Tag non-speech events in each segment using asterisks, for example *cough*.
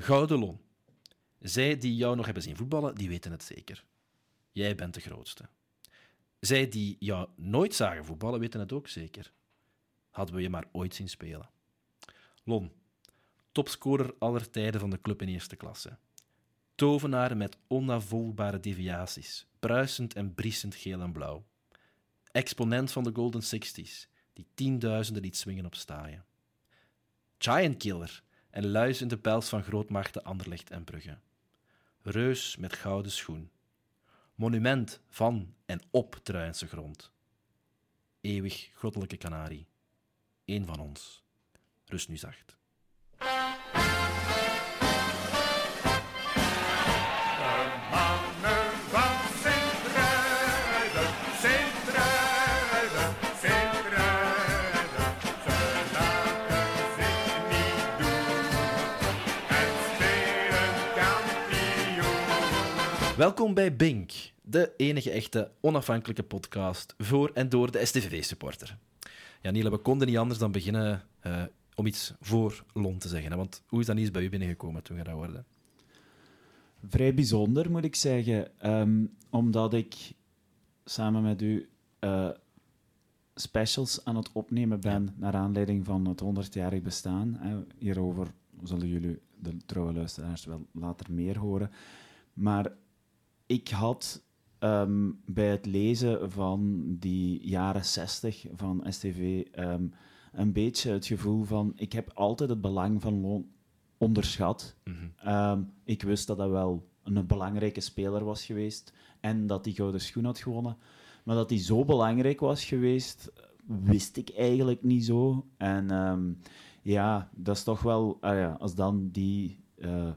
Gouden Lon. Zij die jou nog hebben zien voetballen, die weten het zeker. Jij bent de grootste. Zij die jou nooit zagen voetballen, weten het ook zeker. Hadden we je maar ooit zien spelen. Lon, topscorer aller tijden van de club in eerste klasse. Tovenaar met onafvolgbare deviaties, bruisend en briesend geel en blauw. Exponent van de Golden Sixties, die tienduizenden liet swingen op staaien. Giant Killer en luis in de pels van grootmachten Anderlecht en Brugge. Reus met gouden schoen. Monument van en op Truinse grond. Eeuwig goddelijke kanarie. Eén van ons. Rust nu zacht. Welkom bij Bink, de enige echte onafhankelijke podcast voor en door de STVV-supporter. Ja, Niele, we konden niet anders dan beginnen eh, om iets voor Lon te zeggen. Hè? Want hoe is dat nieuws bij u binnengekomen toen je dat hoorde? Vrij bijzonder, moet ik zeggen. Ehm, omdat ik samen met u eh, specials aan het opnemen ben naar aanleiding van het 100-jarig bestaan. Hierover zullen jullie, de trouwe luisteraars, wel later meer horen. Maar ik had ehm, bij het lezen van die jaren 60 van STV ehm, een beetje het gevoel van... Ik heb altijd het belang van Loon onderschat. Ehm, ik wist dat hij wel een belangrijke speler was geweest en dat hij gouden schoen had gewonnen. Maar dat hij zo belangrijk was geweest, wist ik eigenlijk niet zo. En ja, dat is toch wel... ah ja, als dan die eh,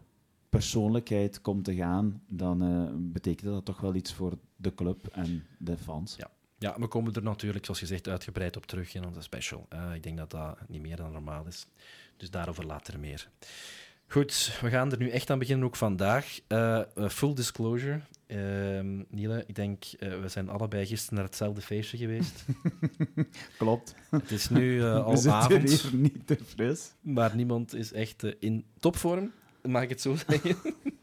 persoonlijkheid komt te gaan, dan eh, betekent dat toch wel iets voor de club en de fans. Ja. ja, we komen er natuurlijk, zoals gezegd, uitgebreid op terug in onze special. Eh, ik denk dat dat niet meer dan normaal is. Dus daarover later meer. Goed, we gaan er nu echt aan beginnen, ook vandaag. Eh, full disclosure. Ehm Niele, ik denk, we zijn allebei gisteren naar hetzelfde feestje geweest. *laughs* Klopt. Het is nu *laughs* We al zitten avond, hier niet te fris. maar niemand is echt in topvorm. Mag ik het zo *laughs* zeggen?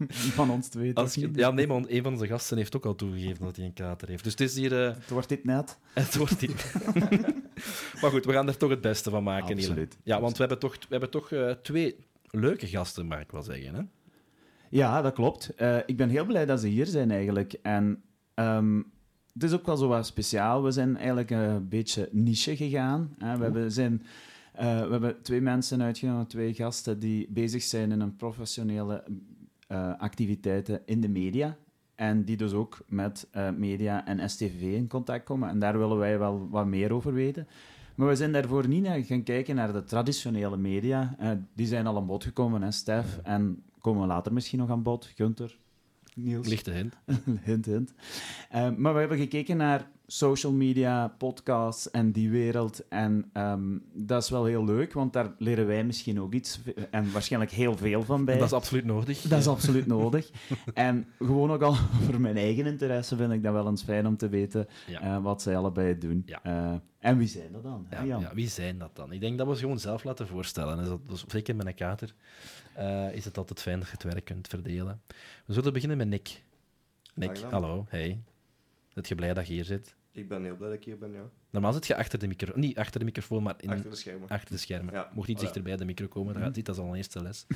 Van ons twee. Als je- ja, nee, maar een van onze gasten heeft ook al toegegeven dat hij een kater heeft. Dus het is hier... eh, Het wordt dit net. Het wordt niet. *laughs* maar goed, we gaan er toch het beste van maken. Absoluut. Ja, want we hebben toch, we hebben toch eh, twee leuke gasten, mag ik wel zeggen. Hè? Ja, dat klopt. Eh, ik ben heel blij dat ze hier zijn eigenlijk. En ehm, het is ook wel zo wat speciaal. We zijn eigenlijk een beetje niche gegaan. Hè. We, hebben, zijn, eh, we hebben twee mensen uitgenodigd, twee gasten die bezig zijn in een professionele eh, activiteiten in de media. En die dus ook met eh, media en STV in contact komen. En daar willen wij wel wat meer over weten. Maar we zijn daarvoor niet naar gaan kijken naar de traditionele media. Eh, die zijn al aan bod gekomen, hè, Stef. En komen we later misschien nog aan bod. Gunther, Niels. Lichte hint. *laughs* hint, hint. Eh, maar we hebben gekeken naar social media, podcasts en die wereld. En ehm, dat is wel heel leuk, want daar leren wij misschien ook iets en waarschijnlijk heel veel van bij. Dat is absoluut nodig. Dat is absoluut *laughs* nodig. En gewoon ook al *laughs* voor mijn eigen interesse vind ik dat wel eens fijn om te weten Ja. eh, wat zij allebei doen. Ja. Eh, en wie zijn dat dan? Ja, ja, wie zijn dat dan? Ik denk dat we ze gewoon zelf laten voorstellen. Dus dat, dus zeker met een kater eh, is het altijd fijn dat je het werk kunt verdelen. We zullen beginnen met Nick. Nick, hallo, hey. Zit je blij dat je hier zit? Ik ben heel blij dat ik hier ben, ja. Normaal zit je achter de microfoon, niet achter de microfoon, maar in, Achter de schermen. achter de schermen. Ja, Mocht iets voilà. dichter bij de micro komen, dan gaat dit, dat is al een eerste les.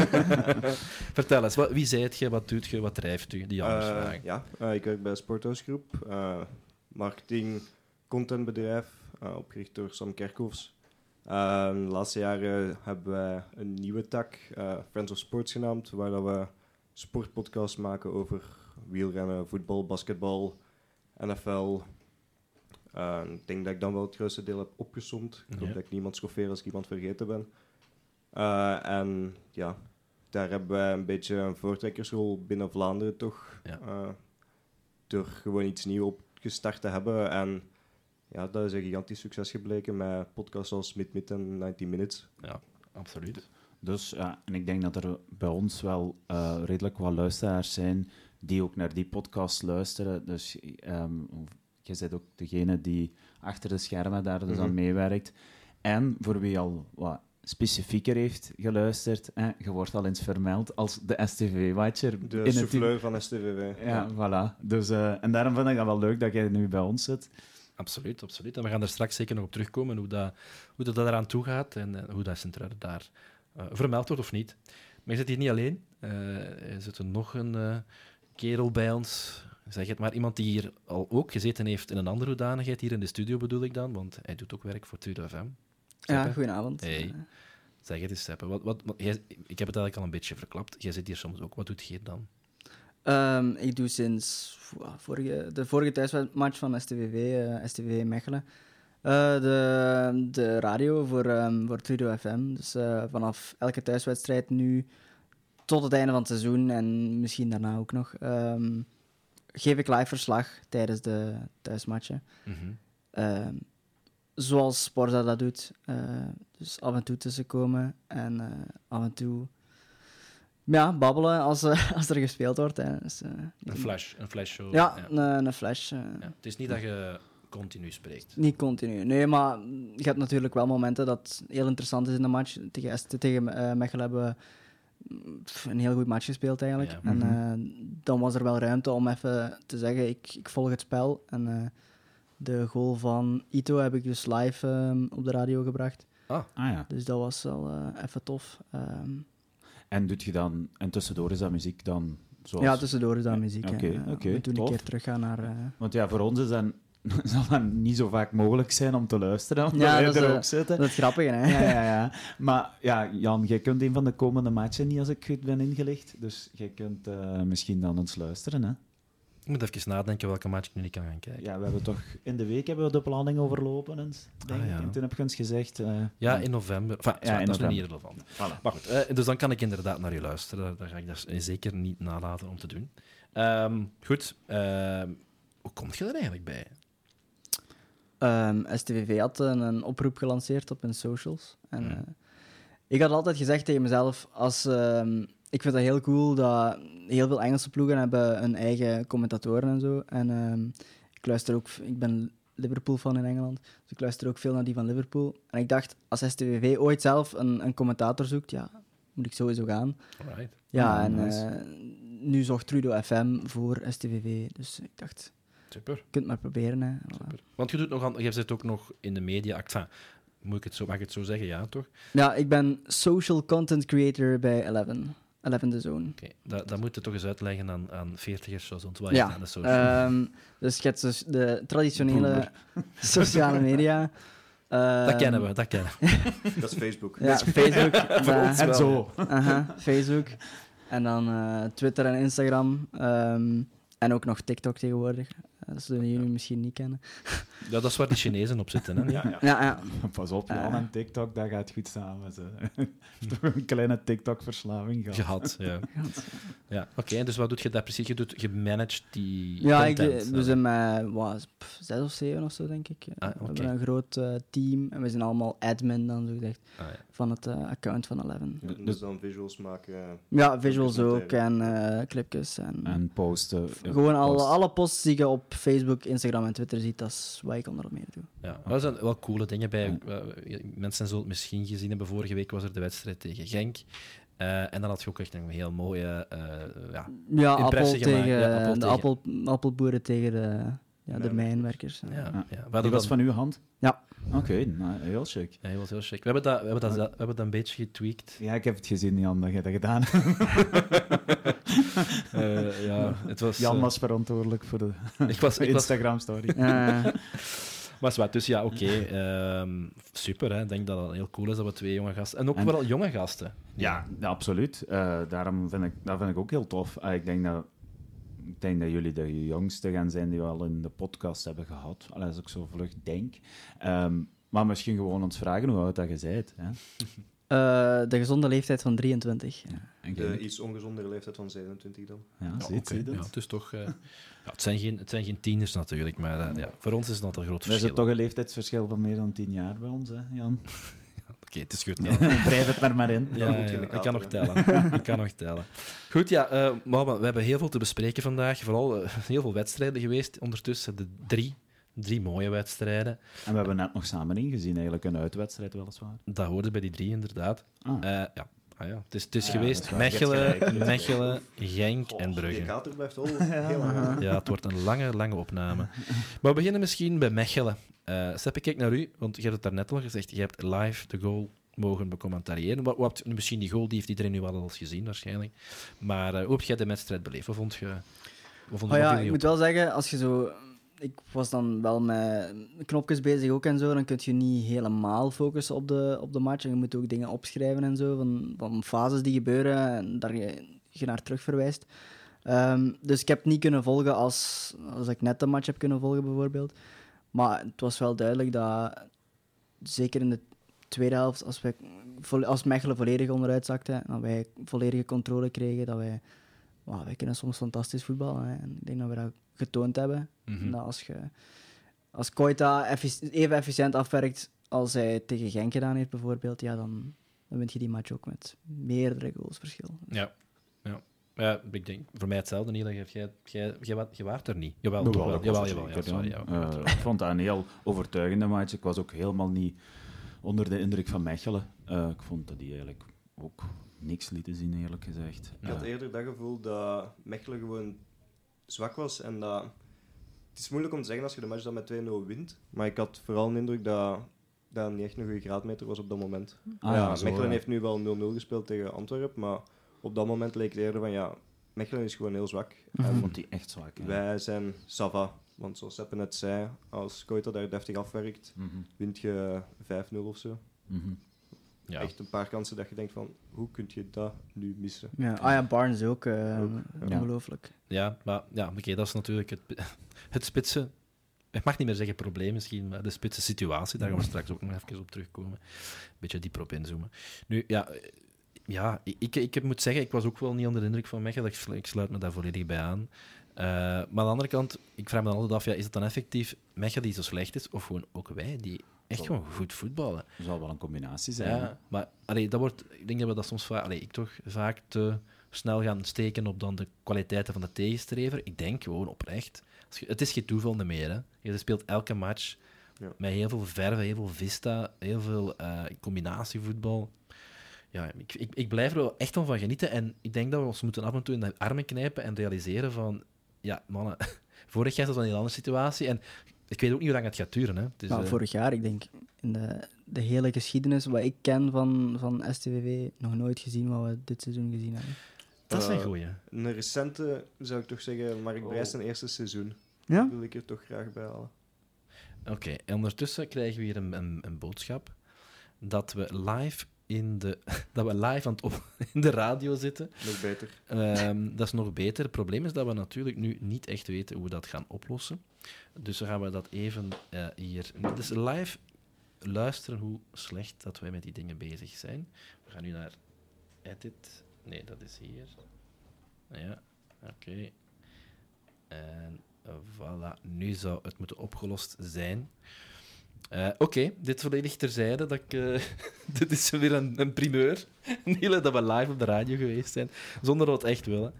*laughs* *laughs* Vertel eens, wat, wie zijt je, wat doet je, wat drijft u? Die anders Eh, vragen. ja, eh, ik werk bij Sporthouse Groep, eh, marketing, contentbedrijf, opgericht door Sam Kerkhoffs. De laatste jaren hebben wij een nieuwe tak, Friends of Sports genaamd, waar dat we sportpodcasts maken over wielrennen, voetbal, basketbal, NFL. Eh, ik denk dat ik dan wel het grootste deel heb opgesomd. Ik hoop Ja. dat ik niemand schoffeer als ik iemand vergeten ben. Eh, en ja, daar hebben wij een beetje een voortrekkersrol binnen Vlaanderen toch. Ja. Eh, door gewoon iets nieuws opgestart te hebben. En ja, dat is een gigantisch succes gebleken met podcasts als Mid Mid en 90 Minutes. Ja, absoluut. Dus ja, en ik denk dat er bij ons wel eh, redelijk wat luisteraars zijn die ook naar die podcast luisteren. Dus ehm, je bent ook degene die achter de schermen daar dus aan Mhm. meewerkt. En voor wie al wat specifieker heeft geluisterd. Hè. Je wordt al eens vermeld als de STV-watcher. De souffleur van STVV. Ja, voilà. Dus, eh, en daarom vind ik dat wel leuk dat jij nu bij ons zit. Absoluut, absoluut. En we gaan er straks zeker nog op terugkomen hoe dat, hoe dat eraan toe gaat en eh, hoe dat Sint-Truiden daar eh, vermeld wordt of niet. Maar je zit hier niet alleen. Eh, er zit er nog een eh, kerel bij ons. Zeg het maar, iemand die hier al ook gezeten heeft in een andere hoedanigheid, hier in de studio bedoel ik dan, want hij doet ook werk voor Tudo FM. Ja, goedenavond. Hey. Zeg het eens, Seppe. Wat, wat, wat- jij- ik heb het eigenlijk al een beetje verklapt. Jij zit hier soms ook. Wat doet jij dan? Ehm, ik doe sinds vorige, de vorige thuismatch van STVV, eh STVV Mechelen, eh, de, de radio voor, ehm voor Trudeau FM. Dus eh, vanaf elke thuiswedstrijd nu tot het einde van het seizoen en misschien daarna ook nog, ehm, geef ik live verslag tijdens de thuismatchen. Mhm. Ehm, zoals Sporza dat doet. Eh, dus af en toe tussenkomen en eh, af en toe ja, babbelen als, eh, *laughs* als er gespeeld wordt. Hè. Dus, Een flash, een flashshow. Ja, Een, een flash. Ja. Het is niet dat je continu spreekt. Niet continu. Nee, maar je hebt natuurlijk wel momenten dat heel interessant is in de match. Tegen, tegen Mechelen hebben we een heel goed match gespeeld eigenlijk. Ja. En Mhm. eh, dan was er wel ruimte om even te zeggen, ik, ik volg het spel. En eh, de goal van Ito heb ik dus live ehm, op de radio gebracht. Ah ja. Dus dat was wel eh, even tof. Ehm, En doet je dan... En tussendoor is dat muziek dan zoals... Ja, tussendoor is dat muziek. Oké, oké, we doen een keer teruggaan naar... eh, Want ja, voor ons is dat, *laughs* zal dat niet zo vaak mogelijk zijn om te luisteren, omdat Ja, wij dat is, er ook zitten. dat is het grappige, hè? Ja, ja, ja. Maar ja, Jan, jij kunt een van de komende matchen niet als ik goed ben ingelicht. Dus jij kunt eh, misschien dan eens luisteren, hè? Ik moet even nadenken welke match ik nu niet kan gaan kijken. Ja, we hebben toch... In de week hebben we de planning overlopen, eens, denk Ah, ik. En toen heb je ons gezegd... eh, Ja, in november. Enfin, Ja, in dat is nu niet november. relevant. Voilà. Maar goed, eh, dus dan kan ik inderdaad naar u luisteren. Dat ga ik dus zeker niet nalaten om te doen. Ehm, goed, ehm, hoe kom je er eigenlijk bij? Ehm, STVV had een, een oproep gelanceerd op hun socials. En, eh, ik had altijd gezegd tegen mezelf, als, ehm, ik vind dat heel cool dat heel veel Engelse ploegen hebben hun eigen commentatoren en zo. En ehm, ik luister ook, ik ben Liverpool-fan in Engeland, dus ik luister ook veel naar die van Liverpool. En ik dacht, als STVV ooit zelf een, een commentator zoekt, ja, moet ik sowieso gaan. Alright. Ja, Ah, en nice. eh, nu zocht Trudeau FM voor STVV, dus ik dacht, Super. je kunt maar proberen. Hè. Voilà. super. Want je, doet nog aan, je zit ook nog in de media. Enfin, moet ik het zo, mag ik het zo zeggen? Ja, toch? Ja, ik ben social content creator bij Eleven. Eleven The Zone. Oké, dat, dat moet je toch eens uitleggen aan, aan veertigers zoals ons. Wat Ja, aan de social? Ehm, dus je hebt dus de traditionele *laughs* sociale media. dat Ehm, kennen we, dat kennen we. *laughs* Dat is Facebook. Ja, Facebook. *laughs* En zo. aha, Facebook. En dan eh, Twitter en Instagram. ehm, en ook nog TikTok tegenwoordig. Dat zullen jullie misschien niet kennen. Ja, dat is waar die Chinezen op zitten. Hè? *laughs* Ja, ja. Ja, ja. Pas op, Jan Eh. en TikTok, dat gaat goed samen. Ze. *laughs* toch een kleine TikTok-verslaving gehad. Gehad, ja. *laughs* ja. Oké, en dus wat doet je daar precies? Je, doet, je managt die Ja, ik, we zijn met wat, pff, zes of zeven of zo, denk ik. Ah, We hebben een groot eh, team en we zijn allemaal admin, dan zo gezegd, Ah, ja. Van het eh, account van Eleven. Ja, dus dan visuals maken. eh, Ja, visuals ook en eh, clipjes. En, En posten. gewoon alle, post. alle posts die je op Facebook, Instagram en Twitter ziet, dat is wat ik onder meer doe. Ja, er zijn wel coole dingen bij. Mensen zullen het misschien gezien hebben. Vorige week was er de wedstrijd tegen Genk. Eh, en dan had je ook echt een heel mooie. eh, ja, Ja, appel Impressie gemaakt, tegen, ja, appel de tegen- appel, appelboeren tegen de, ja, de Mijnwerkers. ja, Ja. Die was dan- van uw hand? Ja. Oké, nou, heel chic. Ja, hij was heel chic. We hebben dat, we hebben dat, we hebben dat een beetje getweakt. Ja, ik heb het gezien, Jan, dat je dat gedaan hebt. *laughs* Eh, ja, het was, Jan eh, was verantwoordelijk voor de *laughs* ik was, Instagram-story. Eh, was wat. Dus ja, oké. ehm, super. Hè. Ik denk dat het heel cool is dat we twee jonge gasten. En ook En- wel jonge gasten. Ja, ja, absoluut. Eh, daarom vind ik, dat vind ik ook heel tof. Ah, ik, denk dat, ik denk dat jullie de jongste gaan zijn die we al in de podcast hebben gehad. Als ik zo vlug denk. Ehm, maar misschien gewoon ons vragen hoe oud dat je bent. Hè? *laughs* eh, de gezonde leeftijd van 23. En De iets ongezondere leeftijd van 27 dan. ja, Ja, ziet het. Ja, het is toch... eh, ja, het, zijn geen, het zijn geen tieners natuurlijk, maar eh, ja, voor ons is dat een groot Er verschil. zit toch een leeftijdsverschil van meer dan tien jaar bij ons, hè, Jan? Oké, het is goed. *laughs* Ja. Wrijf het er maar in. Ja, ja, de ik kan nog tellen. ik kan nog tellen. Goed, ja, eh, maar we hebben heel veel te bespreken vandaag. Vooral eh, heel veel wedstrijden geweest ondertussen. De drie Drie mooie wedstrijden. En we hebben net nog samen ingezien, eigenlijk een uitwedstrijd weliswaar. Dat hoorde bij die drie, inderdaad. Ah. Eh, ja. Ah, ja. Het is, het is Ja, geweest Mechelen. *laughs* Mechelen, Genk en Brugge. kater blijft wel *laughs* heel lang. Ja, het wordt een lange, lange opname. Maar we beginnen misschien bij Mechelen. Eh Sepp, ik kijk naar u, want je hebt het daarnet al gezegd. Je hebt live de goal mogen becommentariëren. Wat, wat, misschien die goal die heeft iedereen nu wel al eens gezien, waarschijnlijk. Maar eh, hoe heb jij de wedstrijd beleefd? Wat vond je... Wat vond Oh ja, ik op? moet wel zeggen, als je zo... Ik was dan wel met knopjes bezig ook en zo, dan kun je niet helemaal focussen op de, op de match. En je moet ook dingen opschrijven en zo, van, van fases die gebeuren en daar je, je naar terug verwijst. Ehm, dus ik heb niet kunnen volgen als, als ik net de match heb kunnen volgen, bijvoorbeeld. Maar het was wel duidelijk dat, zeker in de tweede helft, als, wij, als Mechelen volledig onderuit zakte, dat wij volledige controle kregen, dat wij wij kunnen soms fantastisch voetballen. Hè. En ik denk dat we dat getoond hebben. Mhm. Dat als, je, als Koita even efficiënt afwerkt als hij tegen Genk gedaan heeft, bijvoorbeeld, ja, dan, dan win je die match ook met meerdere goals verschil. Ja. Ja. ik denk voor mij hetzelfde, Niel. Jij, jij, jij, jij, wa- jij waart er niet. Jawel, wel. Jawel, jawel. Ja, zeker sorry, dan. ja. Eh, ik vond dat een heel overtuigende match. Ik was ook helemaal niet onder de indruk van Mechelen. Eh, ik vond dat die eigenlijk ook niks lieten zien, eerlijk gezegd. Ik had Eh, eerder dat gevoel dat Mechelen gewoon zwak was en dat... Het is moeilijk om te zeggen als je de match dan met 2-0 wint, maar ik had vooral de indruk dat dat niet echt een goede graadmeter was op dat moment. ah, ja, Mechelen heeft nu wel 0-0 gespeeld tegen Antwerpen, maar op dat moment leek het eerder van ja, Mechelen is gewoon heel zwak. Ik En vond die echt zwak. ja. wij zijn Sava, want zoals Seppe net zei, als Koita daar deftig afwerkt, Mhm, wint je 5-0 of zo. mhm. Ja. Echt een paar kansen dat je denkt van, hoe kun je dat nu missen? Ja, ah ja, Barnes ook. eh, Ook, ja. Ongelooflijk. Ja, maar ja, oké, dat is natuurlijk het, *laughs* het spitse. Ik mag niet meer zeggen probleem misschien, maar de spitse situatie, daar gaan we straks ook nog even op terugkomen. Een beetje dieper op inzoomen. Nu, ja, ja ik, ik, ik moet zeggen, ik was ook wel niet onder de indruk van Mechelen. Ik, slu- ik sluit me daar volledig bij aan. Eh, maar aan de andere kant, ik vraag me dan altijd af, ja, is het dan effectief Mechelen die zo slecht is, of gewoon ook wij die echt gewoon goed voetballen? Dat zal wel een combinatie zijn. Ja, maar allee, dat wordt, ik denk dat we dat soms vaak, allee, ik toch vaak te snel gaan steken op dan de kwaliteiten van de tegenstrever. Ik denk gewoon oprecht. Het is geen toeval meer. Hè. Je speelt elke match Ja. met heel veel verven, heel veel vista, heel veel eh, combinatievoetbal. Ja, ik, ik, ik blijf er wel echt wel van genieten. En ik denk dat we ons moeten af en toe in de armen knijpen en realiseren van... Ja, mannen, *laughs* vorig jaar was dat een heel andere situatie. En ik weet ook niet hoe lang het gaat duren. Hè. Het is, Maar eh, vorig jaar, ik denk, in de, de hele geschiedenis wat ik ken van, van STVV, nog nooit gezien wat we dit seizoen gezien hebben. dat is een Eh, goeie. Een recente zou ik toch zeggen, Mark Brijs zijn eerste seizoen. Ja? wil ik er toch graag bij halen. Oké, en ondertussen krijgen we hier een, een, een boodschap dat we live in de, *laughs* dat we live aan het op, *laughs* in de radio zitten. Nog beter. Ehm, dat is nog beter. Het probleem is dat we natuurlijk nu niet echt weten hoe we dat gaan oplossen. Dus dan gaan we dat even eh, hier. Dus live luisteren hoe slecht dat wij met die dingen bezig zijn. We gaan nu naar edit. Nee, dat is hier. Ja, oké. En voilà, nu zou het moeten opgelost zijn. Eh, Oké, dit volledig terzijde. Dat ik, eh, *laughs* dit is weer een, een primeur. *laughs* Niele, dat we live op de radio geweest zijn, zonder dat we het echt willen.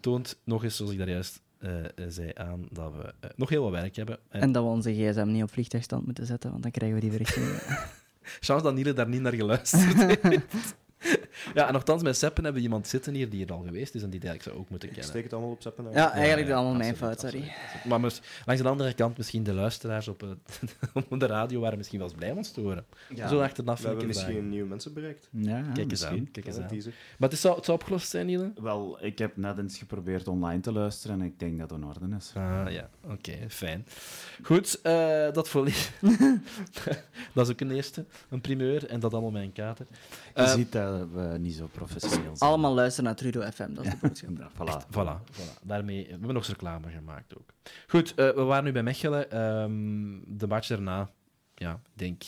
Toont nog eens, zoals ik daar juist eh, zei, aan dat we nog heel wat werk hebben. En, En dat we onze gsm niet op vliegtuigstand moeten zetten, want dan krijgen we die berichten. *laughs* chance dat Niele daar niet naar geluisterd heeft. *laughs* ja, en nogthans, met Seppen hebben we iemand zitten hier die er al geweest is en die eigenlijk zou ook moeten Ik kennen. steek het allemaal op Seppen. ja, eigenlijk ja, allemaal mijn fout, sorry. absoluut. Maar mis- langs de andere kant, misschien de luisteraars op, het, *laughs* op de radio waren misschien wel eens blij om ons te horen. Zo achteraf We hebben ik misschien nieuwe mensen bereikt. Ja, Kijk eens misschien. aan. Kijk eens Een aan. teaser. Maar het, is, zou, het zou opgelost zijn, Niele? Wel, ik heb net eens geprobeerd online te luisteren en ik denk dat het in orde is. Ah ja, oké, fijn. Goed, eh, dat volledig. *laughs* dat is ook een eerste, een primeur, en dat allemaal mijn kater. Je Eh, ziet dat we niet zo professioneel zijn. Allemaal luisteren naar Trudo FM, dat is de boodschap. *laughs* Ja, voilà. Voilà, voilà. Daarmee we hebben we nog eens reclame gemaakt ook. Goed, eh, we waren nu bij Mechelen. Ehm, de match daarna, ja, ik denk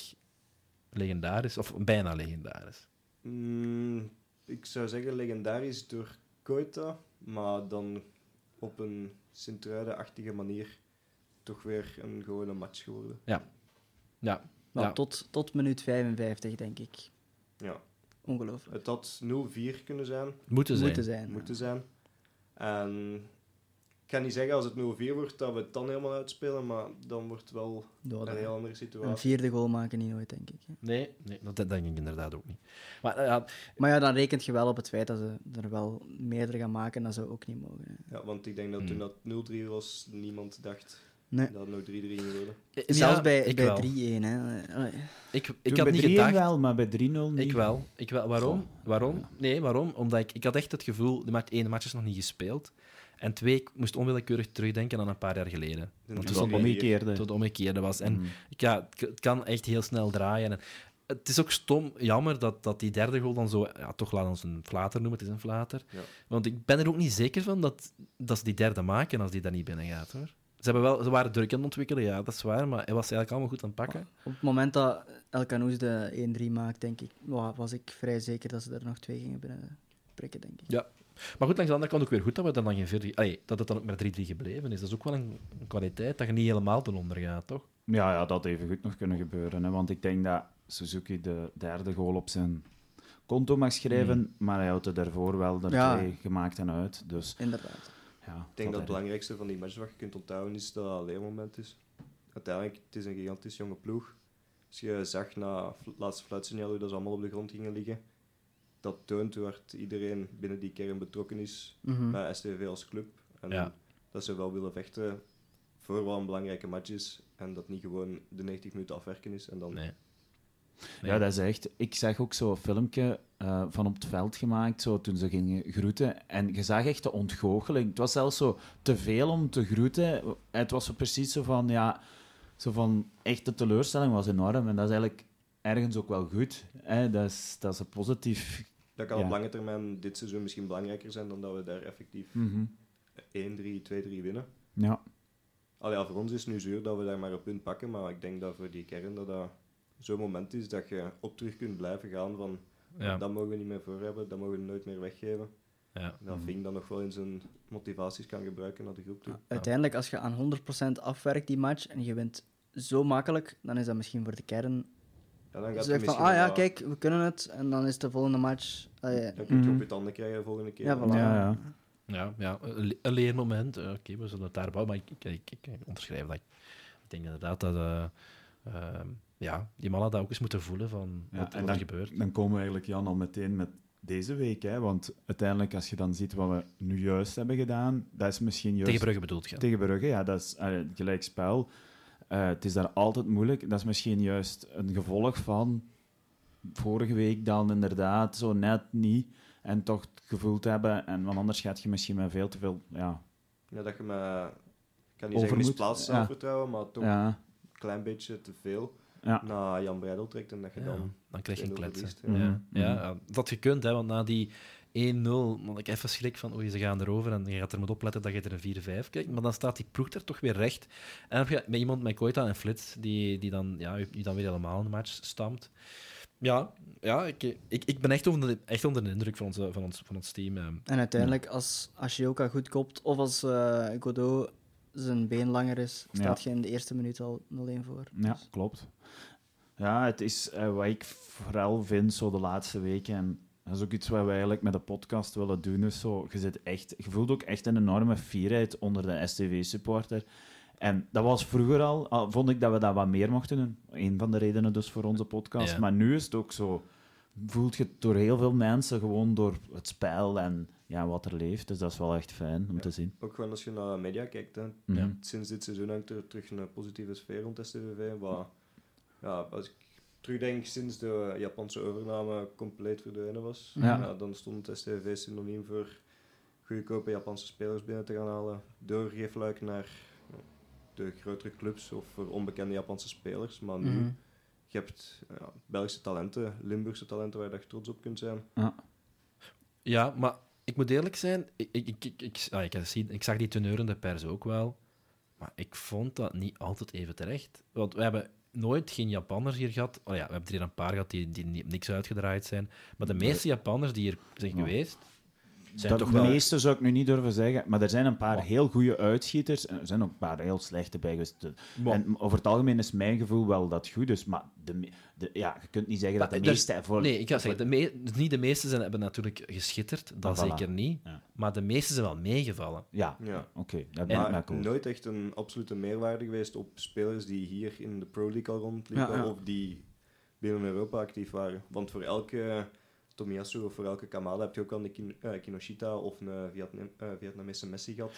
legendarisch, of bijna legendarisch. Mm, ik zou zeggen legendarisch door Koita, maar dan op een Sint-Truiden-achtige manier toch weer een gewone match geworden. Ja, Maar Ja. tot, tot minuut 55, denk ik. Ja. Ongelooflijk. Het had 0-4 kunnen zijn, moeten zijn. Moeten zijn. moeten zijn. En Ik ga niet zeggen als het 0-4 wordt dat we het dan helemaal uitspelen, maar dan wordt het wel een heel andere een situatie. vierde goal maken niet nooit, denk ik. hè. Nee, nee dat, denk ik inderdaad ook niet. Maar ja, Maar ja, dan rekent je wel op het feit dat ze er wel meerdere gaan maken. Dat zou ook niet mogen. hè. Ja, want ik denk dat Hmm. toen dat 0-3 was, niemand dacht Nee. dat nog 3-3 ging worden. ja, Zelfs bij, bij wel. 3-1. Hè. Ik, ik Toen had bij niet 3-1 gedacht... wel, maar bij 3-0 niet. Ik wel. Ik wel. Waarom? Waarom? Nee, waarom? Omdat ik, ik had echt het gevoel, de match, één, de match is nog niet gespeeld. En twee, ik moest onwillekeurig terugdenken aan een paar jaar geleden. Want Het het omgekeerde. tot het omgekeerde was. En Mhm. ja, het, kan echt heel snel draaien. En het is ook stom, jammer dat, dat die derde goal dan zo... Ja, toch laat ons een flater noemen, het is een flater. Ja. Want ik ben er ook niet zeker van dat, dat ze die derde maken als die daar niet binnen gaat, hoor. Ze, hebben wel, ze waren druk aan het ontwikkelen, ja, dat is waar, maar hij was eigenlijk allemaal goed aan het pakken. Op het moment dat El Canoes de 1-3 maakt, denk ik, wa- was ik vrij zeker dat ze er nog twee gingen binnen prikken, denk ik. Ja. Maar goed, langs de andere kant ook weer goed dat, we dan dan geen vier, allee, dat het dan ook maar 3-3 gebleven is. Dat is ook wel een, kwaliteit, dat je niet helemaal ten onder gaat, toch? Ja, ja, dat had even goed nog kunnen gebeuren. Hè? Want ik denk dat Suzuki de derde goal op zijn konto mag schrijven, maar hij had er daarvoor wel er Ja. twee gemaakt en uit. Dus Inderdaad. Ja, Ik denk dat het belangrijkste van die match wat je kunt onthouden is dat een leermoment is. Uiteindelijk, het is een gigantisch jonge ploeg. Als je zag na het laatste fluitsignaal hoe dat ze allemaal op de grond gingen liggen, dat toont hoe hard iedereen binnen die kern betrokken is Mhm. bij STV als club. En Ja. dat ze wel willen vechten voor wat een belangrijke match is. En dat niet gewoon de 90 minuten afwerken is. En dan Nee. Ja, dat is echt. Ik zag ook zo'n filmpje eh, van op het veld gemaakt, zo, toen ze gingen groeten. En je zag echt de ontgoocheling. Het was zelfs zo te veel om te groeten. Het was zo precies zo van, ja, zo van, echt de teleurstelling was enorm. En dat is eigenlijk ergens ook wel goed. Hè? Dat, is, dat is een positief. dat kan Ja. op lange termijn dit seizoen misschien belangrijker zijn dan dat we daar effectief Mhm. 1-3, 2-3 winnen. Ja. Allee, ja, voor ons is het nu zuur dat we daar maar een punt pakken, maar ik denk dat voor die kern dat dat zo'n moment is dat je op terug kunt blijven gaan van Ja. dat mogen we niet meer voor hebben, dat mogen we nooit meer weggeven. Ja. Dat Vink dan nog wel in zijn motivaties kan gebruiken naar de groep toe. Uiteindelijk, als je aan 100% afwerkt die match en je wint zo makkelijk, dan is dat misschien voor de kern. Ja, dan Je gaat zegt je van, misschien ah ja, kijk, we kunnen het. En dan is de volgende match... allee, Dan kun je Mhm. op je tanden krijgen de volgende keer. Ja, voilà. Ja, ja. Ja, ja een, le- een leermoment. Oké, we zullen het daar bouwen, maar ik, ik, ik, ik onderschrijf dat. Ik denk inderdaad dat eh, ehm, ja, die mannen dat ook eens moeten voelen van Ja, wat, en wat dan, er gebeurt. dan komen we eigenlijk, Jan, al meteen met deze week. Hè? Want uiteindelijk, als je dan ziet wat we nu juist hebben gedaan, dat is misschien juist... Tegen Brugge bedoelt je? Tegen Brugge, ja, dat is uh, gelijk spel. Eh, het is daar altijd moeilijk. Dat is misschien juist een gevolg van vorige week dan inderdaad zo net niet en toch het gevoel te hebben. En want anders gaat je misschien met veel te veel... Ja, Ja, dat je met, ik kan niet Overmoed, zeggen misplaatst ja. zelfvertrouwen, maar toch ja, een klein beetje te veel ja. naar Jan Breidel trekt en dat je Ja, dan... dan krijg je een 2-0 kletsen. verliest, Ja. ja. Ja, ja, dat gekund, hè, want na die 1-0 had ik even schrik van oei, ze gaan erover en je gaat er moet opletten dat je er een 4-5 krijgt. Maar dan staat die ploeg er toch weer recht. En dan heb je met iemand met Koita en Flits, die, die, dan, ja, die dan weer helemaal in de match stampt. Ja, ja ik, ik, ik ben echt onder, de, echt onder de indruk van, onze, van, ons, van ons team. eh. En uiteindelijk, als Ashioka goed kopt, of als eh, Godot zijn been langer is, staat je in de eerste minuut al 0-1 voor. Ja, Dus- klopt. Ja, het is eh, wat ik vooral vind zo de laatste weken. En dat is ook iets wat we eigenlijk met de podcast willen doen. Is zo, je, zit echt, je voelt ook echt een enorme fierheid onder de STV-supporter. En dat was vroeger al, al, vond ik dat we dat wat meer mochten doen. Een van de redenen dus voor onze podcast. Ja. Maar nu is het ook zo, voelt je het door heel veel mensen, gewoon door het spel en ja, wat er leeft. Dus dat is wel echt fijn om Ja. te zien. Ook gewoon als je naar de media kijkt, hè. Sinds dit seizoen hangt er terug een positieve sfeer rond STVV. Wat, ja, als ik terugdenk sinds de Japanse overname compleet verdwenen was, Ja. dan stond STVV synoniem voor goedkope Japanse spelers binnen te gaan halen. Doorgeefluik naar ja, de grotere clubs of voor onbekende Japanse spelers. Maar nu, Mhm. je hebt ja, Belgische talenten, Limburgse talenten waar je echt trots op kunt zijn. Ja, maar ik moet eerlijk zijn, ik, ik, ik, ik, ah, ik, ik zag die teneurende pers ook wel, maar ik vond dat niet altijd even terecht. Want we hebben nooit geen Japanners hier gehad. Oh ja, we hebben er hier een paar gehad die, die niks uitgedraaid zijn. Maar de meeste Japanners die hier zijn geweest, zijn Dat toch de wel... meeste zou ik nu niet durven zeggen, maar er zijn een paar Oh. heel goede uitschieters en er zijn ook een paar heel slechte bij. De- En over het algemeen is mijn gevoel wel dat het goed is, maar de, me- de, ja, je kunt niet zeggen dat de meeste... Voor, Nee, ik ga zeggen, de me- niet de meeste zijn, hebben natuurlijk geschitterd, dat Ah, voilà. zeker niet. Ja. maar de meeste zijn wel meegevallen. Ja, Ja. oké. Maar mee akkoord. nooit echt een absolute meerwaarde geweest op spelers die hier in de Pro League al rondliepen Ja, ja. of die binnen Europa actief waren. Want voor elke Tomiyasu of voor elke Kamada heb je ook al een Kin- eh, Kinoshita of een Vietnam, eh, Vietnamese Messi gehad.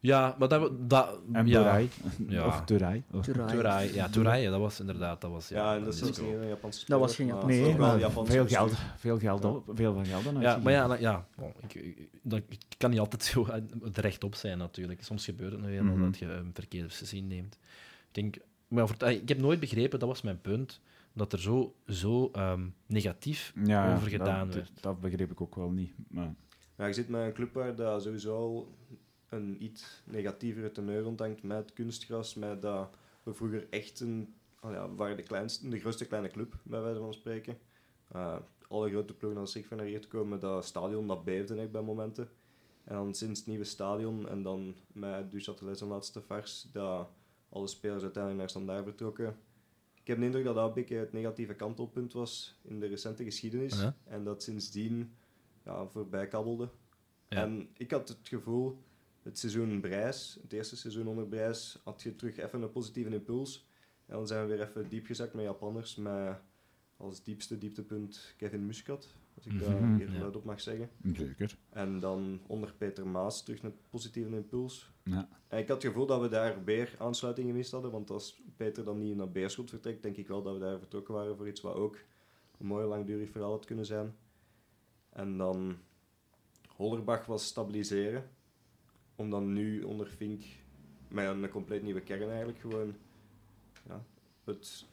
Ja, maar dat... dat En ja, Borai. *laughs* Ja. Of Turai. Of- Turai. Turai, ja, Turai, ja, dat was inderdaad... Dat was, Ja, en dat is disco. zelfs niet een Japanse Dat was geen Japanse Nee, maar Japans veel geld, veel geld, op, veel van geld aan Ja, maar ja, ja bon, ik, dat- ik kan niet altijd zo eh, rechtop zijn natuurlijk. Soms gebeurt het nog wel Mhm. dat je een verkeerde beslissing neemt. Ik denk, maar voor, ik heb nooit begrepen, dat was mijn punt, dat er zo, zo ehm, negatief Ja, over gedaan dat, werd. Dat begreep ik ook wel niet. Maar, Ja, je zit met een club waar dat sowieso al een iets negatievere teneur rondhangt met kunstgras, met dat we vroeger echt een, oh ja, waren de, kleinste, de grootste kleine club, bij wijze van spreken. Eh, alle grote ploegen als ik van naar hier te komen, dat stadion dat beefde echt bij momenten. En dan sinds het nieuwe stadion en dan met Du Châtelet zijn laatste vers, dat alle spelers uiteindelijk naar standaard vertrokken. Ik heb de indruk dat dat een beetje het negatieve kantelpunt was in de recente geschiedenis. En dat sindsdien ja, voorbij kabbelde. Ja. En ik had het gevoel, het seizoen Brijs, het eerste seizoen onder Brijs, had je terug even een positieve impuls. En dan zijn we weer even diep gezakt met Japanners, met als diepste dieptepunt Kevin Muscat, als ik dat Mhm. hier Ja. luid op mag zeggen. zeker. En dan onder Peter Maas terug een positieve impuls. Ja. En ik had het gevoel dat we daar weer aansluiting gemist hadden, want als Peter dan niet naar Beerschot vertrekt, denk ik wel dat we daar vertrokken waren voor iets wat ook een mooi langdurig verhaal had kunnen zijn. En dan Hollerbach was stabiliseren, om dan nu onder Fink met een compleet nieuwe kern eigenlijk gewoon ja, het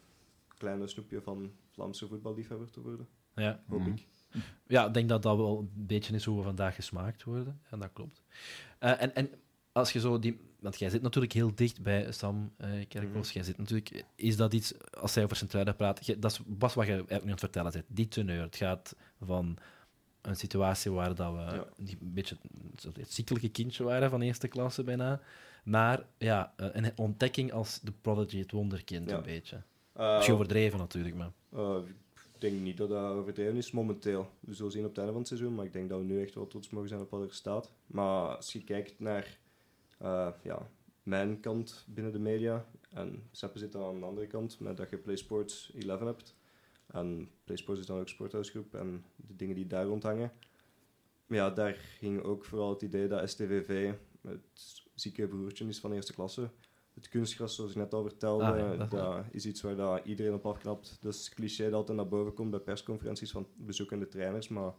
kleine snoepje van Vlaamse voetballiefhebber te worden, Ja. hoop Mhm. ik. Ja, ik denk dat dat wel een beetje is hoe we vandaag gesmaakt worden. En dat klopt. Eh, en, en als je zo die... Want jij zit natuurlijk heel dicht bij Sam Kerkhoffs. Mhm. Jij zit natuurlijk... Is dat iets... Als zij over Sint-Truiden praat... jij- Dat is, was wat je eigenlijk nu aan het vertellen bent. Die teneur. Het gaat van een situatie waar dat we Ja. een beetje het ziekelijke kindje waren van eerste klasse bijna, naar ja, eh, een ontdekking als de prodigy, het wonderkind Ja. een beetje. Eh, Misschien overdreven natuurlijk, maar... Uh, denk niet dat dat overdreven is momenteel. We zullen zien op het einde van het seizoen, maar ik denk dat we nu echt wel trots mogen zijn op wat er staat. Maar als je kijkt naar uh, ja, mijn kant binnen de media, en Seppe zit dan aan de andere kant, met dat je PlaySports 11 hebt. En PlaySports is dan ook Sporthuisgroep en de dingen die daar rondhangen. Ja, daar ging ook vooral het idee dat STVV het zieke broertje is van eerste klasse. Het kunstgras, zoals ik net al vertelde, Ah, ja, dat- dat is iets waar dat iedereen op afknapt. Dat is het cliché dat altijd naar boven komt bij persconferenties van bezoekende trainers, maar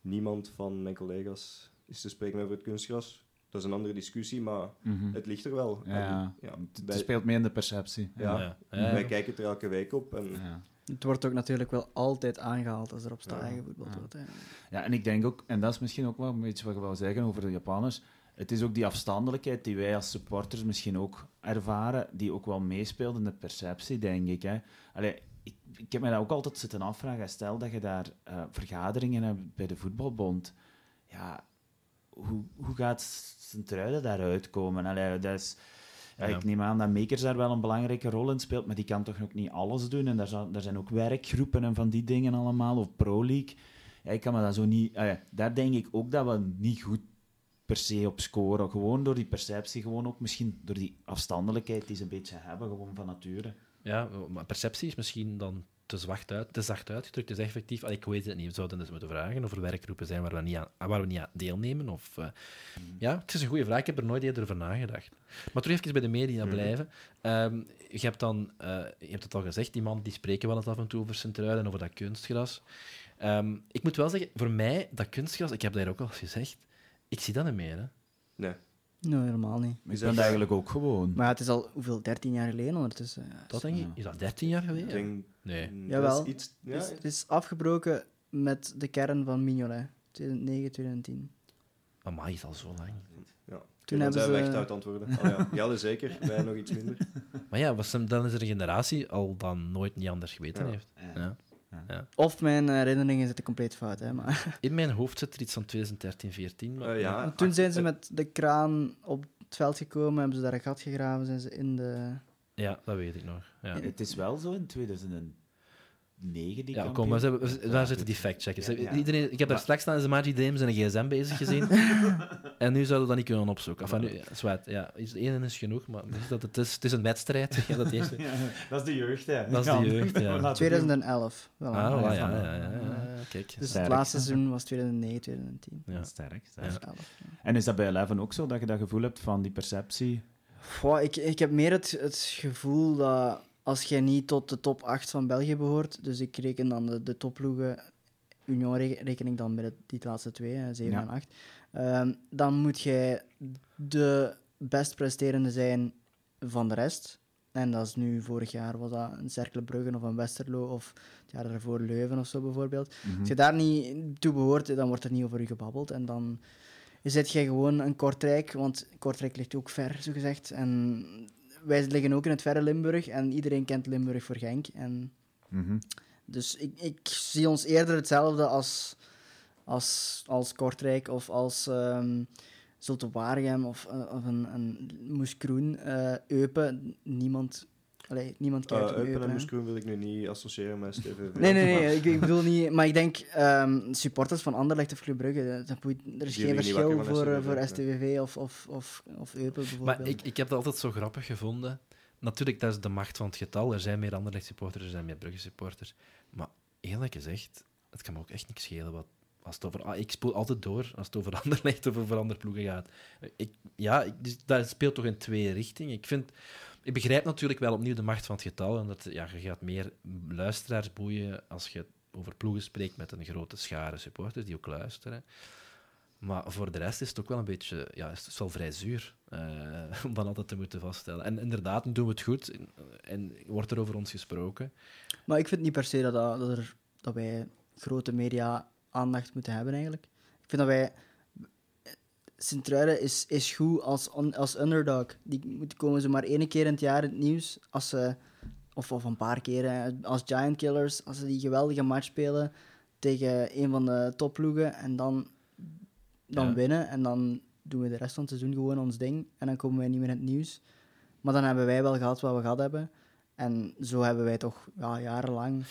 niemand van mijn collega's is te spreken over het kunstgras. Dat is een andere discussie, maar Mhm. het ligt er wel. Ja, En, ja, het speelt mee in de perceptie. Ja. ja, ja. wij kijken het er elke week op. En, Ja. Het wordt ook natuurlijk wel altijd aangehaald als er op staat Ja. wordt. hè. Ja, en ik denk ook, en dat is misschien ook wel iets wat je wou zeggen over de Japanners, het is ook die afstandelijkheid die wij als supporters misschien ook ervaren, die ook wel meespeelt in de perceptie, denk ik. Hè. Allee, ik, ik heb me dat ook altijd zitten afvragen. Stel dat je daar eh, vergaderingen hebt bij de voetbalbond. Ja, hoe, hoe gaat Sint-Truiden daaruit komen? Allee, dat is... Ja. Ik neem aan dat Makers daar wel een belangrijke rol in speelt, maar die kan toch ook niet alles doen. En daar, zijn ook werkgroepen en van die dingen allemaal, of Pro League. Ja, ik kan me dat zo niet... ja, daar denk ik ook dat we niet goed per se op scoren. Gewoon door die perceptie, gewoon ook misschien door die afstandelijkheid die ze een beetje hebben, gewoon van nature. Ja, maar perceptie is misschien dan te zacht, uit, te zacht uitgedrukt. Is effectief, ik weet het niet, we zouden dus moeten vragen of er werkgroepen zijn waar we niet aan, waar we niet aan deelnemen. Of, eh, Ja, het is een goede vraag, ik heb er nooit eerder over nagedacht. Maar terug even bij de media Mhm. blijven. Ehm, je hebt dan, eh, je hebt het al gezegd, die man die spreken wel eens af en toe over Sint-Truiden en over dat kunstgras. Ehm, ik moet wel zeggen, voor mij, dat kunstgras, ik heb dat hier ook al gezegd, ik zie dat niet meer. Hè. nee. Nee, helemaal niet. Ik dat vind het eigenlijk ook gewoon. Maar ja, het is al hoeveel, 13 jaar geleden ondertussen. Ja, Dat denk ik. Ja. Is dat 13 jaar Ik geleden? denk, Nee. Jawel. dat is iets, ja, Het, is, het is afgebroken met de kern van Mignolet, 2009, 2010. Amai, is al zo lang. ja. Toen hebben zijn we ze- echt uit antwoorden. Oh, ja. Jelle zeker, wij nog iets minder. *laughs* Maar ja, was hem, dan is er een generatie al dan nooit niet anders geweten Ja. heeft. Ja. Ja. Of mijn herinneringen zitten compleet fout. Hè, maar. *laughs* In mijn hoofd zit er iets van 2013, 14. Maar, Eh, ja. Toen zijn ze eh, met de kraan op het veld gekomen, hebben ze daar een gat gegraven, zijn ze in de... ja, dat weet ik nog. Ja. Het is wel zo in 2010 negen die Ja, kampioen- kom, maar ze hebben- we- Ja, daar zitten die fact-checkers. Ja, ja. Iedereen, ik heb daar straks staan in Magic Dames en een gsm bezig gezien. *laughs* en nu zouden we dat niet kunnen opzoeken. Enfin, nu, ja, zwaar, ja, is- één is genoeg, maar het is, dat het, is, het is een wedstrijd. Ja, dat eerste. *laughs* Ja, dat is de jeugd, hè. Dat is de jeugd, ja. Laten we 2011. Wel, Ah, ja, ja, ja, ja, ja, kijk. Dus het laatste seizoen *laughs* was 2009, 2010. Ja. Sterk, sterk. Dus 11, ja. En is dat bij Eleven ook zo, dat je dat gevoel hebt van die perceptie? Goh, ik, ik heb meer het, het gevoel dat als jij niet tot de top 8 van België behoort, dus ik reken dan de, de topploegen, Union re- reken ik dan de, die laatste twee, hè, 7 Ja. en 8, ehm, dan moet jij de best presterende zijn van de rest. En dat is nu, vorig jaar was dat een Cercle Brugge of een Westerlo of het jaar daarvoor Leuven of zo bijvoorbeeld. Mhm. Als je daar niet toe behoort, dan wordt er niet over u gebabbeld. En dan zit jij gewoon een Kortrijk, want Kortrijk ligt ook ver, zo gezegd. En wij liggen ook in het verre Limburg en iedereen kent Limburg voor Genk. En Mhm. dus ik, ik zie ons eerder hetzelfde als, als, als Kortrijk of als ehm Zulte Waregem of, eh, of een, een Moes Kroen, eh, Eupen. Niemand, allee, niemand kijkt Uh, Eupen Eupen. en. Moeskroen wil ik nu niet associëren met STVV. Nee, nee, nee, ik, ik bedoel niet... Maar ik denk, ehm, supporters van Anderlecht of Club Brugge, dat, dat boeit- er is Die geen verschil voor, STVV, voor nee. STVV of, of, of, of Eupen bijvoorbeeld. Maar ik, ik heb dat altijd zo grappig gevonden. Natuurlijk, dat is de macht van het getal. Er zijn meer Anderlecht supporters, er zijn meer Brugge supporters. Maar eerlijk gezegd, het kan me ook echt niks schelen wat. Als het over, ah, ik spoel altijd door als het over *laughs* Anderlecht of over andere ploegen gaat. Ik, ja, ik, dus dat speelt toch in twee richtingen. Ik, vind, ik begrijp natuurlijk wel opnieuw de macht van het getal. En dat ja, je gaat meer luisteraars boeien als je over ploegen spreekt met een grote schare supporters die ook luisteren. Maar voor de rest is het ook wel een beetje, ja, is wel vrij zuur eh, *laughs* om dan altijd te moeten vaststellen. En inderdaad, doen we het goed en, en wordt er over ons gesproken. Maar ik vind niet per se dat, dat, dat, er, dat wij grote media aandacht moeten hebben, eigenlijk. Ik vind dat wij... Sint-Truiden is, is goed als, on- als underdog. Die moeten komen ze maar één keer in het jaar in het nieuws. Als ze, of, of een paar keer hè, als Giant Killers. Als ze die geweldige match spelen tegen een van de topploegen. En dan, dan Ja. winnen. En dan doen we de rest van het seizoen gewoon ons ding. En dan komen wij niet meer in het nieuws. Maar dan hebben wij wel gehad wat we gehad hebben. En zo hebben wij toch ja, jarenlang...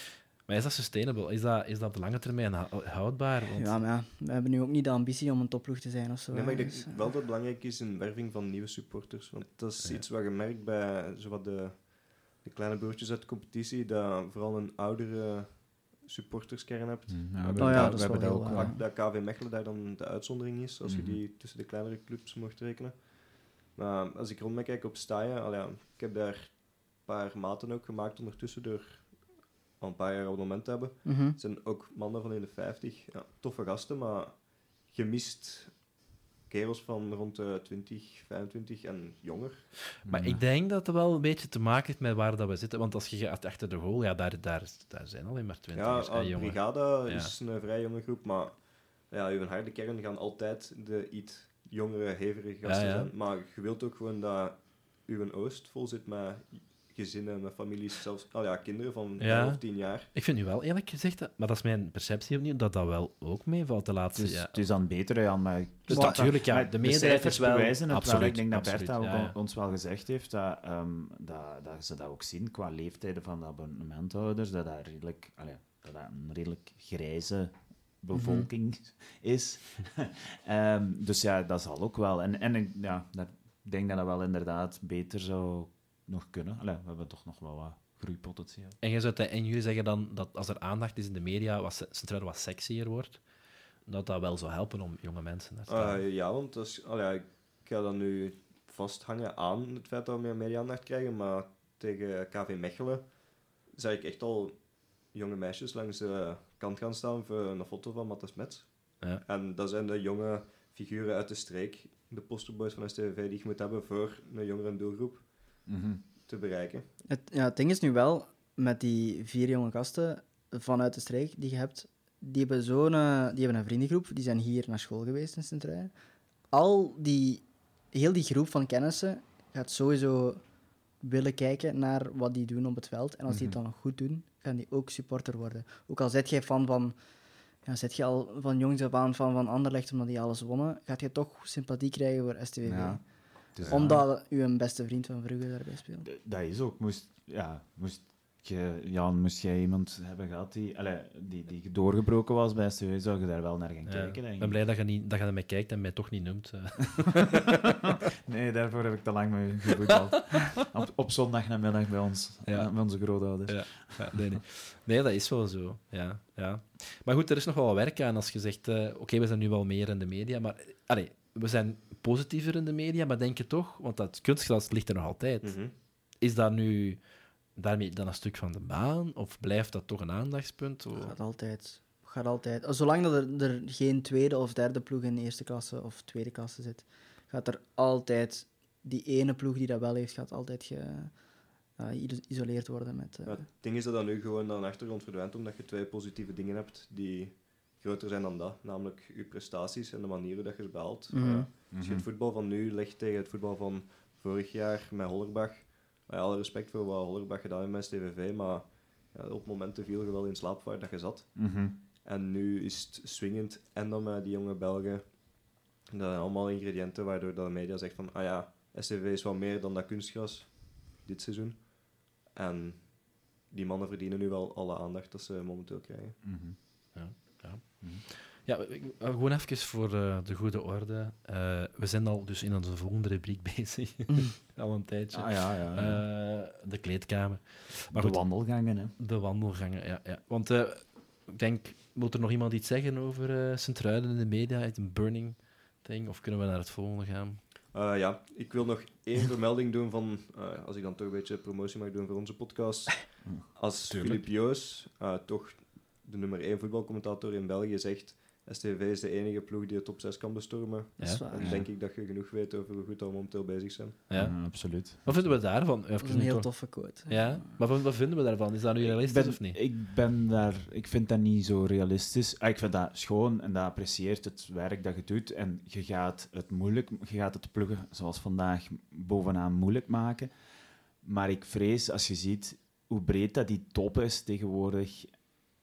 Maar is dat sustainable? Is dat, is dat op de lange termijn hou- houdbaar? Want, Ja, maar ja, we hebben nu ook niet de ambitie om een topploeg te zijn of zo. Nee, maar ik denk Dus, eh, wel dat het belangrijk is in werving van nieuwe supporters. Want dat is Ja. iets wat je merkt bij zowat de, de kleine broertjes uit de competitie, dat vooral een oudere supporterskern hebt. Ja, Oh we, ja, hebben dat we is hebben wel dat ook heel wel. waar. Dat KV Mechelen daar dan de uitzondering is, als je die tussen de kleinere clubs mocht rekenen. Maar als ik rond me kijk op Staaien, al ja, ik heb daar een paar maten ook gemaakt ondertussen door al een paar jaar abonnement hebben. mhm. Het zijn ook mannen van in de 50. Ja, toffe gasten, maar je mist kerels van rond de 20, 25 en jonger. Maar ik denk dat het wel een beetje te maken heeft met waar dat we zitten. Want als je gaat achter de goal, ja, daar, daar, daar zijn alleen maar Ja, twintigers en uh, jongen. Brigada Ja. is een vrij jonge groep, maar ja, uw harde kern gaan altijd de iets jongere, hevige gasten Ja, ja. zijn. Maar je wilt ook gewoon dat uw oost vol zit met gezinnen, met families, zelfs al ja, kinderen van Ja. 11 of 10 jaar. Ik vind nu wel eerlijk gezegd, dat- maar dat is mijn perceptie opnieuw, dat dat wel ook meevalt de laatste ja. het is dan beter, Jan, maar... Dus natuurlijk, ja, maar de meerderheid is wel- bewijzen het wel. absoluut, Ik denk dat absoluut, Bertha ook ja, ja. ons wel gezegd heeft dat, ehm, dat, dat ze dat ook zien qua leeftijden van de abonnementhouders, dat dat, redelijk, allee, dat, dat een redelijk grijze bevolking *laughs* is. *laughs* Ehm, dus ja, dat zal ook wel. En, en ik- ja, dat, ik denk dat dat wel inderdaad beter zou nog kunnen. Allee, we hebben toch nog wel wat groeipotentieel. En, je zou het- en jullie zeggen dan dat als er aandacht is in de media, wat Centraal wat sexier wordt, dat dat wel zou helpen om jonge mensen daar te. Uh, ja, want als, al ja, ik ga dan nu vasthangen aan het feit dat we meer media-aandacht krijgen, maar tegen KV Mechelen zag ik echt al jonge meisjes langs de kant gaan staan voor een foto van Mattes Mets. Ja. En dat zijn de jonge figuren uit de streek, de posterboys van STVV, die je moet hebben voor een jongere doelgroep te bereiken. Het, ja, het ding is nu wel, met die vier jonge gasten vanuit de streek die je hebt, die hebben, zo'n, eh, die hebben een vriendengroep, die zijn hier naar school geweest in sint Al die, heel die groep van kennissen gaat sowieso willen kijken naar wat die doen op het veld. En als die het dan nog goed doen, gaan die ook supporter worden. Ook al zet jij fan van, ja, zet je al van jongs af aan fan van Anderlecht omdat die alles wonnen, gaat je toch sympathie krijgen voor STVV. Ja. Dus, Omdat u een beste vriend van Brugge daarbij speelt. Dat is ook. Moest, ja, moest je, Jan, moest jij iemand hebben gehad die, allee, die, die doorgebroken was bij STV, zou je daar wel naar gaan Ja, kijken, ik denk ben ik. blij dat je, niet, dat je naar mij kijkt en mij toch niet noemt. eh. *laughs* Nee, daarvoor heb ik te lang mee gevoetbald. *laughs* op, op zondagnamiddag bij ons, Ja. eh, bij onze grootouders. Ja. Ja, nee, nee. nee, dat is wel zo. Ja, ja. Maar goed, er is nog wel wat werk aan als je zegt... eh, Oké, we zijn nu wel meer in de media, maar... Allee, we zijn positiever in de media, maar denk je toch... Want dat kunstgras ligt er nog altijd. Mhm. Is dat nu daarmee dan een stuk van de baan? Of blijft dat toch een aandachtspunt? Of- Gaat altijd. Gaat altijd. Zolang dat er, er geen tweede of derde ploeg in de eerste klasse of tweede klasse zit, gaat er altijd die ene ploeg die dat wel heeft, gaat altijd geïsoleerd worden met... eh, Ja, het ding is dat dat nu gewoon naar de achtergrond verdwijnt, omdat je twee positieve dingen hebt die groter zijn dan dat. Namelijk je prestaties en de manier hoe dat je ze behaalt. Mhm. Eh, als je het voetbal van nu legt tegen het voetbal van vorig jaar met Hollerbach, met alle respect voor wat Hollerbach gedaan heeft met STVV, maar ja, op momenten viel je wel in slaap waar dat je zat. Mhm. En nu is het swingend en dan met die jonge Belgen. Dat zijn allemaal ingrediënten waardoor de media zegt van, ah ja, STV is wel meer dan dat kunstgras dit seizoen. En die mannen verdienen nu wel alle aandacht dat ze momenteel krijgen. Mhm. Ja, ik- eh, gewoon even voor eh, de goede orde. Eh, we zijn al dus in onze volgende rubriek *laughs* bezig. al een tijdje. Ah, ja, ja. ja. Eh, de kleedkamer. Maar de goed, wandelgangen, hè. de wandelgangen, ja. ja. Want eh, ik denk, wil er nog iemand iets zeggen over uh, Sint-Truiden in de media? Het een burning thing? Of kunnen we naar het volgende gaan? Eh, ja, ik wil nog één *laughs* vermelding doen van, eh, als ik dan toch een beetje promotie mag doen voor onze podcast. *laughs* Als. Filip Joos, eh, toch de nummer één voetbalcommentator in België, zegt STV is de enige ploeg die de top 6 kan bestormen. Ja. Dan denk ik dat je genoeg weet over hoe goed we momenteel bezig zijn. Ja. Ja, absoluut. Wat vinden we daarvan? Dat is Even een heel toffe quote. Ja, maar wat, vinden we daarvan? Is dat nu realistisch ben, of niet? ik ben daar... Ik vind dat niet zo realistisch. Ah, ik vind dat schoon en dat apprecieert het werk dat je doet. En je gaat het moeilijk... Je gaat het ploegen, zoals vandaag, bovenaan moeilijk maken. Maar ik vrees, als je ziet hoe breed dat die top is tegenwoordig...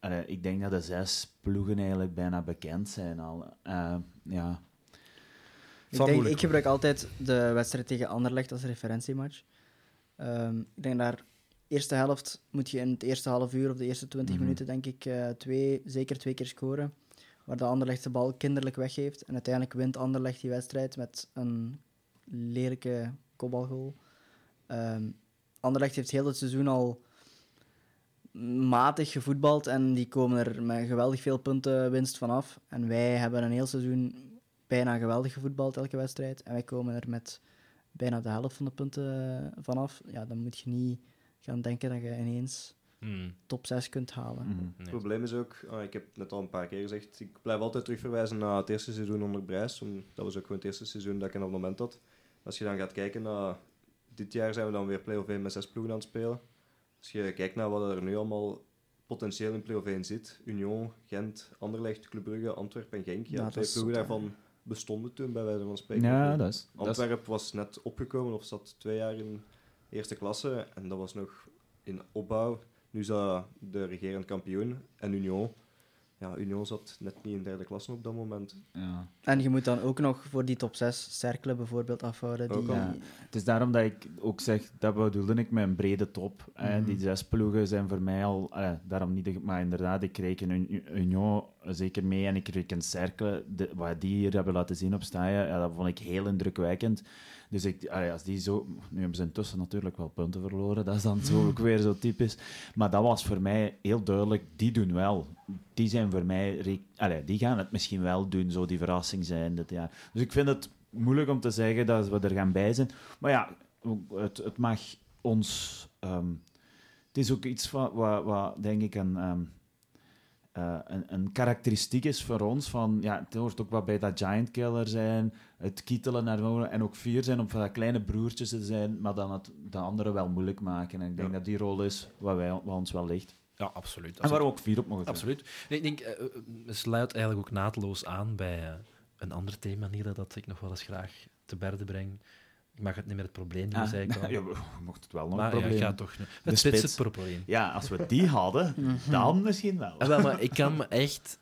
Allee, ik denk dat de zes ploegen eigenlijk bijna bekend zijn al. Eh, ja. Ik, denk, ik gebruik altijd de wedstrijd tegen Anderlecht als referentiematch. Ehm, ik denk daar, eerste helft moet je in het eerste half uur of de eerste 20 Mhm. minuten, denk ik, eh, twee, zeker twee keer scoren. Waar de Anderlecht de bal kinderlijk weggeeft. En uiteindelijk wint Anderlecht die wedstrijd met een lelijke kopbalgoal. Ehm Anderlecht heeft heel het seizoen al matig gevoetbald en die komen er met geweldig veel punten winst vanaf. En wij hebben een heel seizoen bijna geweldig gevoetbald elke wedstrijd. En wij komen er met bijna de helft van de punten vanaf. Ja, dan moet je niet gaan denken dat je ineens Hmm, top 6 kunt halen. Mhm. nee. Het probleem is ook, ah, ik heb het net al een paar keer gezegd, ik blijf altijd terugverwijzen naar het eerste seizoen onder Brijs. Dat was ook gewoon het eerste seizoen dat ik in dat moment had. Als je dan gaat kijken naar... Dit jaar zijn we dan weer play-off 1 met zes ploegen aan het spelen. Als je kijkt naar wat er nu allemaal potentieel in play-off 1 zit. Union, Gent, Anderlecht, Club Brugge, Antwerpen en Genk. Ja, Ja, dat twee is ploegen daarvan bestonden toen, bij wijze van spreken. Ja, dat is... Dat is Antwerpen was net opgekomen of zat twee jaar in eerste klasse en dat was nog in opbouw. Nu is dat de regerend kampioen en Union. Ja, Union zat net niet in derde klasse op dat moment. ja. En je moet dan ook nog voor die top 6 Cercle bijvoorbeeld afhouden. Die. Ja. Het is daarom dat ik ook zeg, dat bedoelde ik met een brede top. hè. Mhm. Die zes ploegen zijn voor mij al, eh, daarom niet, maar inderdaad, ik reken Un- Union zeker mee en ik reken Cercle, de, wat die hier hebben laten zien op Staaien, ja, dat vond ik heel indrukwekkend. Dus ik, als die zo, nu hebben ze intussen natuurlijk wel punten verloren, dat is dan zo ook weer zo typisch. Maar dat was voor mij heel duidelijk, die doen wel. Die zijn voor mij, die gaan het misschien wel doen, zo die verrassing zijn dit jaar. Dus ik vind het moeilijk om te zeggen dat we er gaan bij zijn. Maar ja, het, het mag ons. ehm, het is ook iets wat, wat, wat denk ik een, ehm, eh, een, een karakteristiek is voor ons. Van, ja, het hoort ook wat bij dat giant killer zijn, het kietelen naar en ook fier zijn om van dat kleine broertjes te zijn, maar dan het de anderen wel moeilijk maken. En ik denk Ja. dat die rol is wat, wij, wat ons wel ligt. Ja, absoluut. En waar we ook fier op mogen zijn. Absoluut. Nee, ik denk, eh, eh, het sluit eigenlijk ook naadloos aan bij een ander thema hier dat ik nog wel eens graag te berde breng. Ik mag het niet meer het probleem doen, Ah, zei ik al. *laughs* ja, we- mocht het wel nog maar een ja, probleem. ik ga toch... Het De spits spits. het probleem. Ja, als we die hadden, *laughs* dan misschien wel. Ah, wel, maar ik kan *laughs* me echt...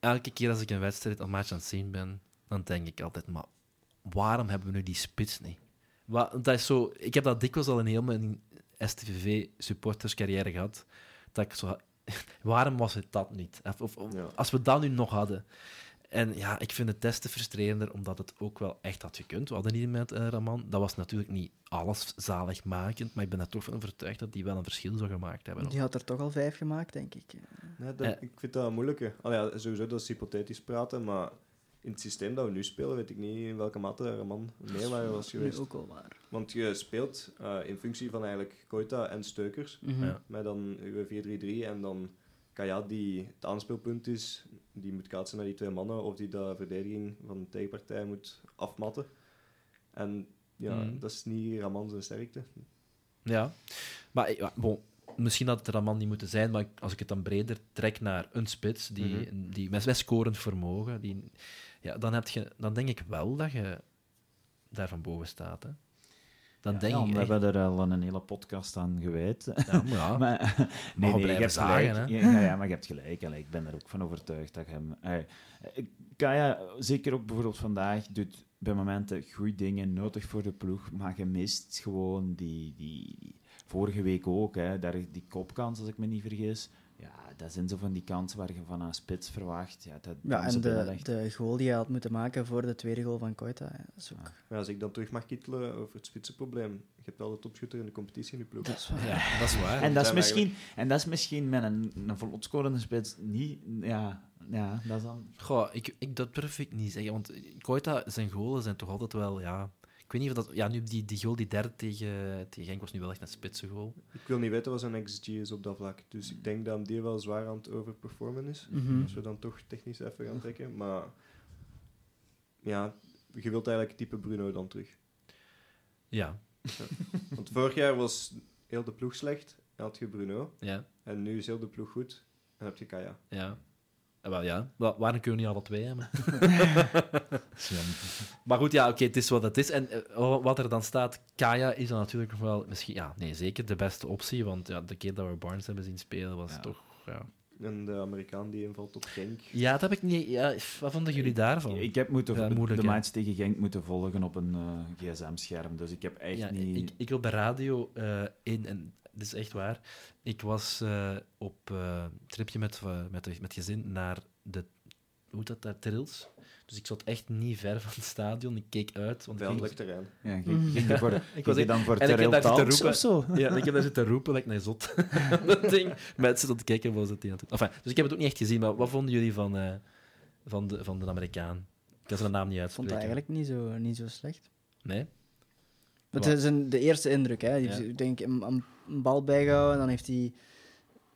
Elke keer als ik een wedstrijd, een match aan het zien ben, dan denk ik altijd, maar waarom hebben we nu die spits niet? Wa- dat is zo, ik heb dat dikwijls al in heel mijn STVV-supporterscarrière gehad, dat ik zo... Waarom was het dat niet? Of, of- of- Ja. Als we dat nu nog hadden. En ja, ik vind het testen frustrerender, omdat het ook wel echt had gekund. We hadden niet met eh, Raman. Dat was natuurlijk niet alles zaligmakend, maar ik ben er toch van overtuigd dat die wel een verschil zou gemaakt hebben. Die had er toch al vijf gemaakt, denk ik. Nee, dat- Ja. Ik vind dat moeilijker. Allee, ja, sowieso, dat is hypothetisch praten, maar in het systeem dat we nu spelen, weet ik niet in welke mate er een man meer waar was geweest. ook wel waar. Want je speelt eh, in functie van eigenlijk Koita en Steukers, Mhm. Ja. met dan uw 4-3-3 en dan Kaya die het aanspeelpunt is, die moet kaatsen naar die twee mannen of die de verdediging van de tegenpartij moet afmatten. En ja, Mhm. dat is niet Raman zijn sterkte. Ja, maar ja, bon, misschien had het er een man niet moeten zijn, maar als ik het dan breder trek naar een spits die, die met, met scorend vermogen, die, ja, dan, heb je, dan denk ik wel dat je daar van boven staat. Hè. Denk ja, ik we echt- hebben er al een hele podcast aan gewijd. ja, maar ja. *laughs* Maar, nee, nee, je hebt zagen, gelijk. hè. Ja, maar je hebt gelijk. Allee, ik ben er ook van overtuigd dat je hem... Kaya, zeker ook bijvoorbeeld vandaag, doet bij momenten goede dingen, nodig voor de ploeg, maar je mist gewoon die... die, die- vorige week ook, hè, daar, die kopkans, als ik me niet vergis. Dat zijn zo van die kansen waar je van een spits verwacht. Ja, dat, Ja, en de, de goal die hij had moeten maken voor de tweede goal van Koita. ja. Maar als ik dan terug mag kittelen over het spitsenprobleem, je hebt wel de topschutter in de competitie in de ploeg. Dat is waar. ja, dat is waar. En dat, is misschien, en dat is misschien met een, een spits niet... Ja, ja, dat is dan... Goh, ik, ik, dat durf ik niet zeggen, want Koita, zijn goalen zijn toch altijd wel... Ja, ik weet niet of dat... Ja, nu die, die goal, die derde tegen, tegen Genk, was nu wel echt een spitse goal. Ik wil niet weten wat zijn XG is op dat vlak. Dus ik denk dat hem die wel zwaar aan het overperformen is. Mhm. Als we dan toch technisch even gaan trekken. Maar ja, je wilt eigenlijk type Bruno dan terug. Ja, Want vorig jaar was heel de ploeg slecht. Dan had je Bruno. ja, En nu is heel de ploeg goed. En dan heb je Kaya. ja. Eh, wel ja, Wa- waarom kunnen we niet alle twee hebben? *laughs* *laughs* Maar goed, ja, oké, het is wat het is. En eh, wat er dan staat, Kaya is dan natuurlijk nog wel, misschien, ja, nee, zeker de beste optie. Want ja, de keer dat we Barnes hebben zien spelen was Ja. toch, ja. En de Amerikaan die invalt op Genk. Ja, dat heb ik niet. Ja, wat vonden jullie daarvan? Ik heb moeten, Ja, moeilijk, de match tegen Genk moeten volgen op een eh, gsm-scherm, dus ik heb echt ja, niet... ik, ik op de radio eh, in, en dat is echt waar. Ik was eh, op eh tripje met, eh, met, de- met gezin naar de, hoe heet dat daar, Trills. Dus ik zat echt niet ver van het stadion. Ik keek uit. Want ik ging- terrein. Ja, ging, *laughs* ging je voor, Ik ging was echt- dan voor en ik heb daar zitten roepen. of zo? Ja, ik heb daar zitten roepen, like naar zot. *laughs* *laughs* dat ding. Mensen het kijken was het niet aan het doen. Enfin, dus ik heb het ook niet echt gezien, maar wat vonden jullie van, eh, van, de, van de Amerikaan? Ik kan zijn naam niet Ik vond uitspreken. dat eigenlijk niet zo, niet zo slecht. Nee? Het is een, de eerste indruk. Hè. Die heeft, denk een, een, bal bijgehouden. Dan heeft hij...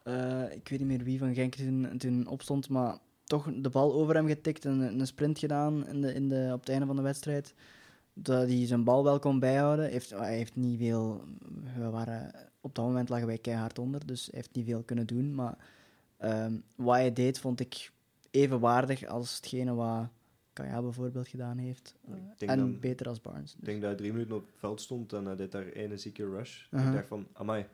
eh, ik weet niet meer wie van Genk toen, toen opstond, maar toch de bal over hem getikt en een, een sprint gedaan in de, in de, op het einde van de wedstrijd. Dat hij zijn bal wel kon bijhouden. Heeft, hij heeft niet veel... We waren, op dat moment lagen wij keihard onder, dus hij heeft niet veel kunnen doen. Maar ehm, wat hij deed, vond ik even waardig als hetgene wat Kaya bijvoorbeeld gedaan heeft. Ik denk en dan- beter als Barnes. Ik denk dat hij drie minuten op het veld stond en hij deed daar ene zieke rush. Aha. Ik dacht van, amai,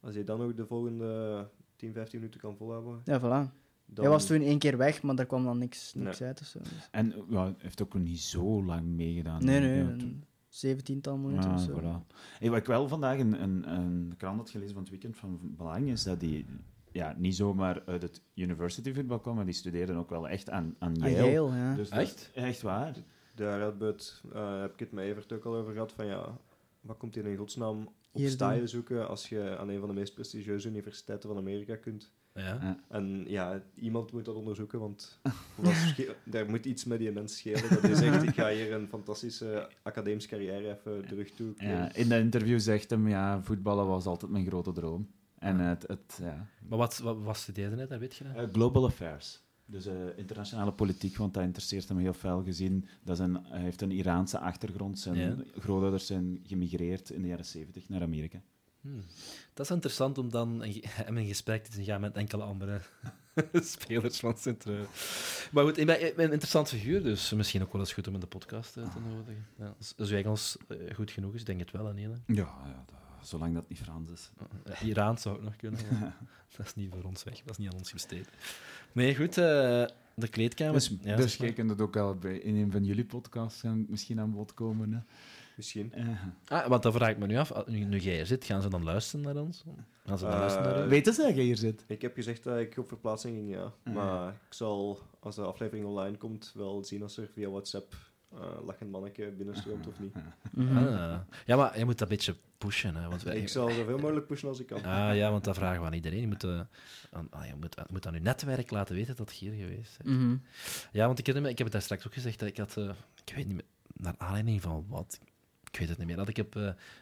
als je dan ook de volgende 10, 15 minuten kan volhouden, Ja, voilà. dan... Hij was toen één keer weg, maar daar kwam dan niks, niks Nee. uit of zo. Dus- En ja, hij heeft ook niet zo lang meegedaan. Nee, nee, Ja, een zeventiental minuten Ja, of zo. voilà. Hey, wat ik wel vandaag een, een, een krant had gelezen van het weekend van belang is dat die ja, niet zomaar uit het university voetbal kwam, maar die studeerden ook wel echt aan, aan Yale. Yale, ja. Dus Echt? Echt waar. Daar eh, heb ik het met Evert ook al over gehad, van ja, wat komt hier in godsnaam op staaien zoeken als je aan een van de meest prestigieuze universiteiten van Amerika kunt. Ja. Ja. En ja, iemand moet dat onderzoeken, want *laughs* daar moet iets met die mens schelen. Dat hij zegt, ik ga hier een fantastische academische carrière even terug toe. Ja, in dat interview zegt hem, ja, voetballen was altijd mijn grote droom. En het, het ja. Maar wat, wat was de derde net, dat weet je dat? Eh, global affairs. Dus eh, internationale politiek, want dat interesseert hem heel veel gezien. Dat zijn, hij heeft een Iraanse achtergrond. Zijn Ja. grootouders zijn gemigreerd in de jaren 70 naar Amerika. Hmm. Dat is interessant om dan een, in gesprek te gaan met enkele andere *laughs* spelers van sint Maar goed, ik ben, ik ben een interessant figuur, dus misschien ook wel eens goed om in de podcast eh, te nodigen. Ja, als, als uw Engels eh, goed genoeg is, denk ik het wel aan ene. Ja, ja dat- zolang dat niet Frans is. Uh, Iraans zou ook nog kunnen, *laughs* dat is niet voor ons weg. Dat is niet aan ons besteed. Nee, goed. eh, de kleedkamer. Dus, ja, dus jij kunt het ook al bij, in een van jullie podcasts gaan, misschien aan bod komen. Hè? Misschien. Eh, Ah, want dan vraag ik me nu af, nu, nu jij hier zit, gaan ze dan luisteren naar ons? Gaan ze dan Eh, luisteren naar? Weten ze dat jij hier zit? Ik heb gezegd dat ik op verplaatsing ging, ja. Maar ik zal, als de aflevering online komt, wel zien als er via WhatsApp eh lachend manneke binnenstroomt of niet. *laughs* Ah. Ja, maar je moet dat een beetje pushen. Hè, want wij- Ik zal zoveel mogelijk pushen als ik kan. Ah, ja, want dat vragen we aan iedereen. Je moet, eh, aan, ah, je moet, je moet aan je netwerk laten weten dat je hier geweest bent. Mhm. Ja, want ik, herinner me- ik heb het daar straks ook gezegd, dat ik had, eh, ik weet niet meer, naar aanleiding van wat, ik weet het niet meer, dat ik heb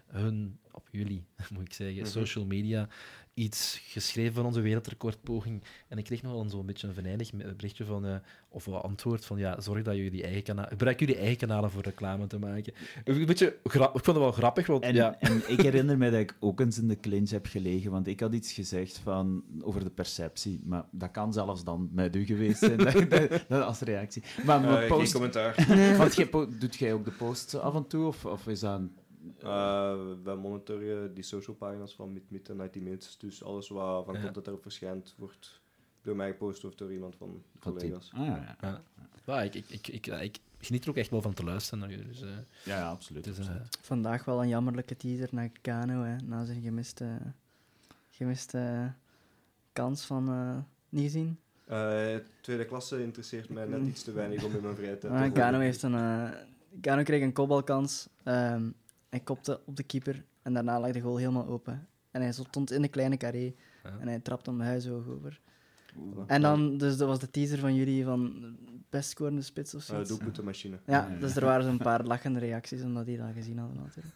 hun, op jullie, *laughs* moet ik zeggen, Mhm. social media, iets geschreven van onze wereldrecordpoging. En ik kreeg nog wel zo'n beetje een venijnig berichtje van, eh, of een antwoord van, ja, zorg dat jullie eigen kanalen, gebruik jullie eigen kanalen voor reclame te maken. Een beetje, ik vond het wel grappig, want En, ja... en ik herinner me dat ik ook eens in de clinch heb gelegen, want ik had iets gezegd van, over de perceptie. Maar dat kan zelfs dan met u geweest zijn, *laughs* dat, dat- dat als reactie. Maar, maar Eh, geen post, commentaar. want jij po- doet jij ook de posts af en toe, of, of is dat... een- Eh, wij monitoren die social pagina's van MidMid en 90 Minutes. Dus alles wat van Ja. content daarop verschijnt, wordt door mij gepost of door iemand van collega's. Ah, ja, ja. Ja. Ja, ik, ik, ik, ik, geniet er ook echt wel van te luisteren naar jullie. Dus, eh, ja, ja, absoluut. het is, eh, Vandaag wel een jammerlijke teaser naar Kano, hè, na zijn gemiste, gemiste kans van... eh, niet gezien? Eh, tweede klasse interesseert mij net *laughs* iets te weinig om in mijn vrije tijd te Ah. Kano, heeft een, eh, Kano kreeg een kopbalkans. ehm hij kopte op de keeper en daarna lag de goal helemaal open. En hij stond in de kleine carré Ja. en hij trapte om de huisoog over. Voilà. En dan, dus dat was de teaser van jullie van best scorende spits of Eh, zoiets. doelpuntenmachine. ja, dus er waren zo'n paar lachende reacties omdat die dat gezien hadden natuurlijk.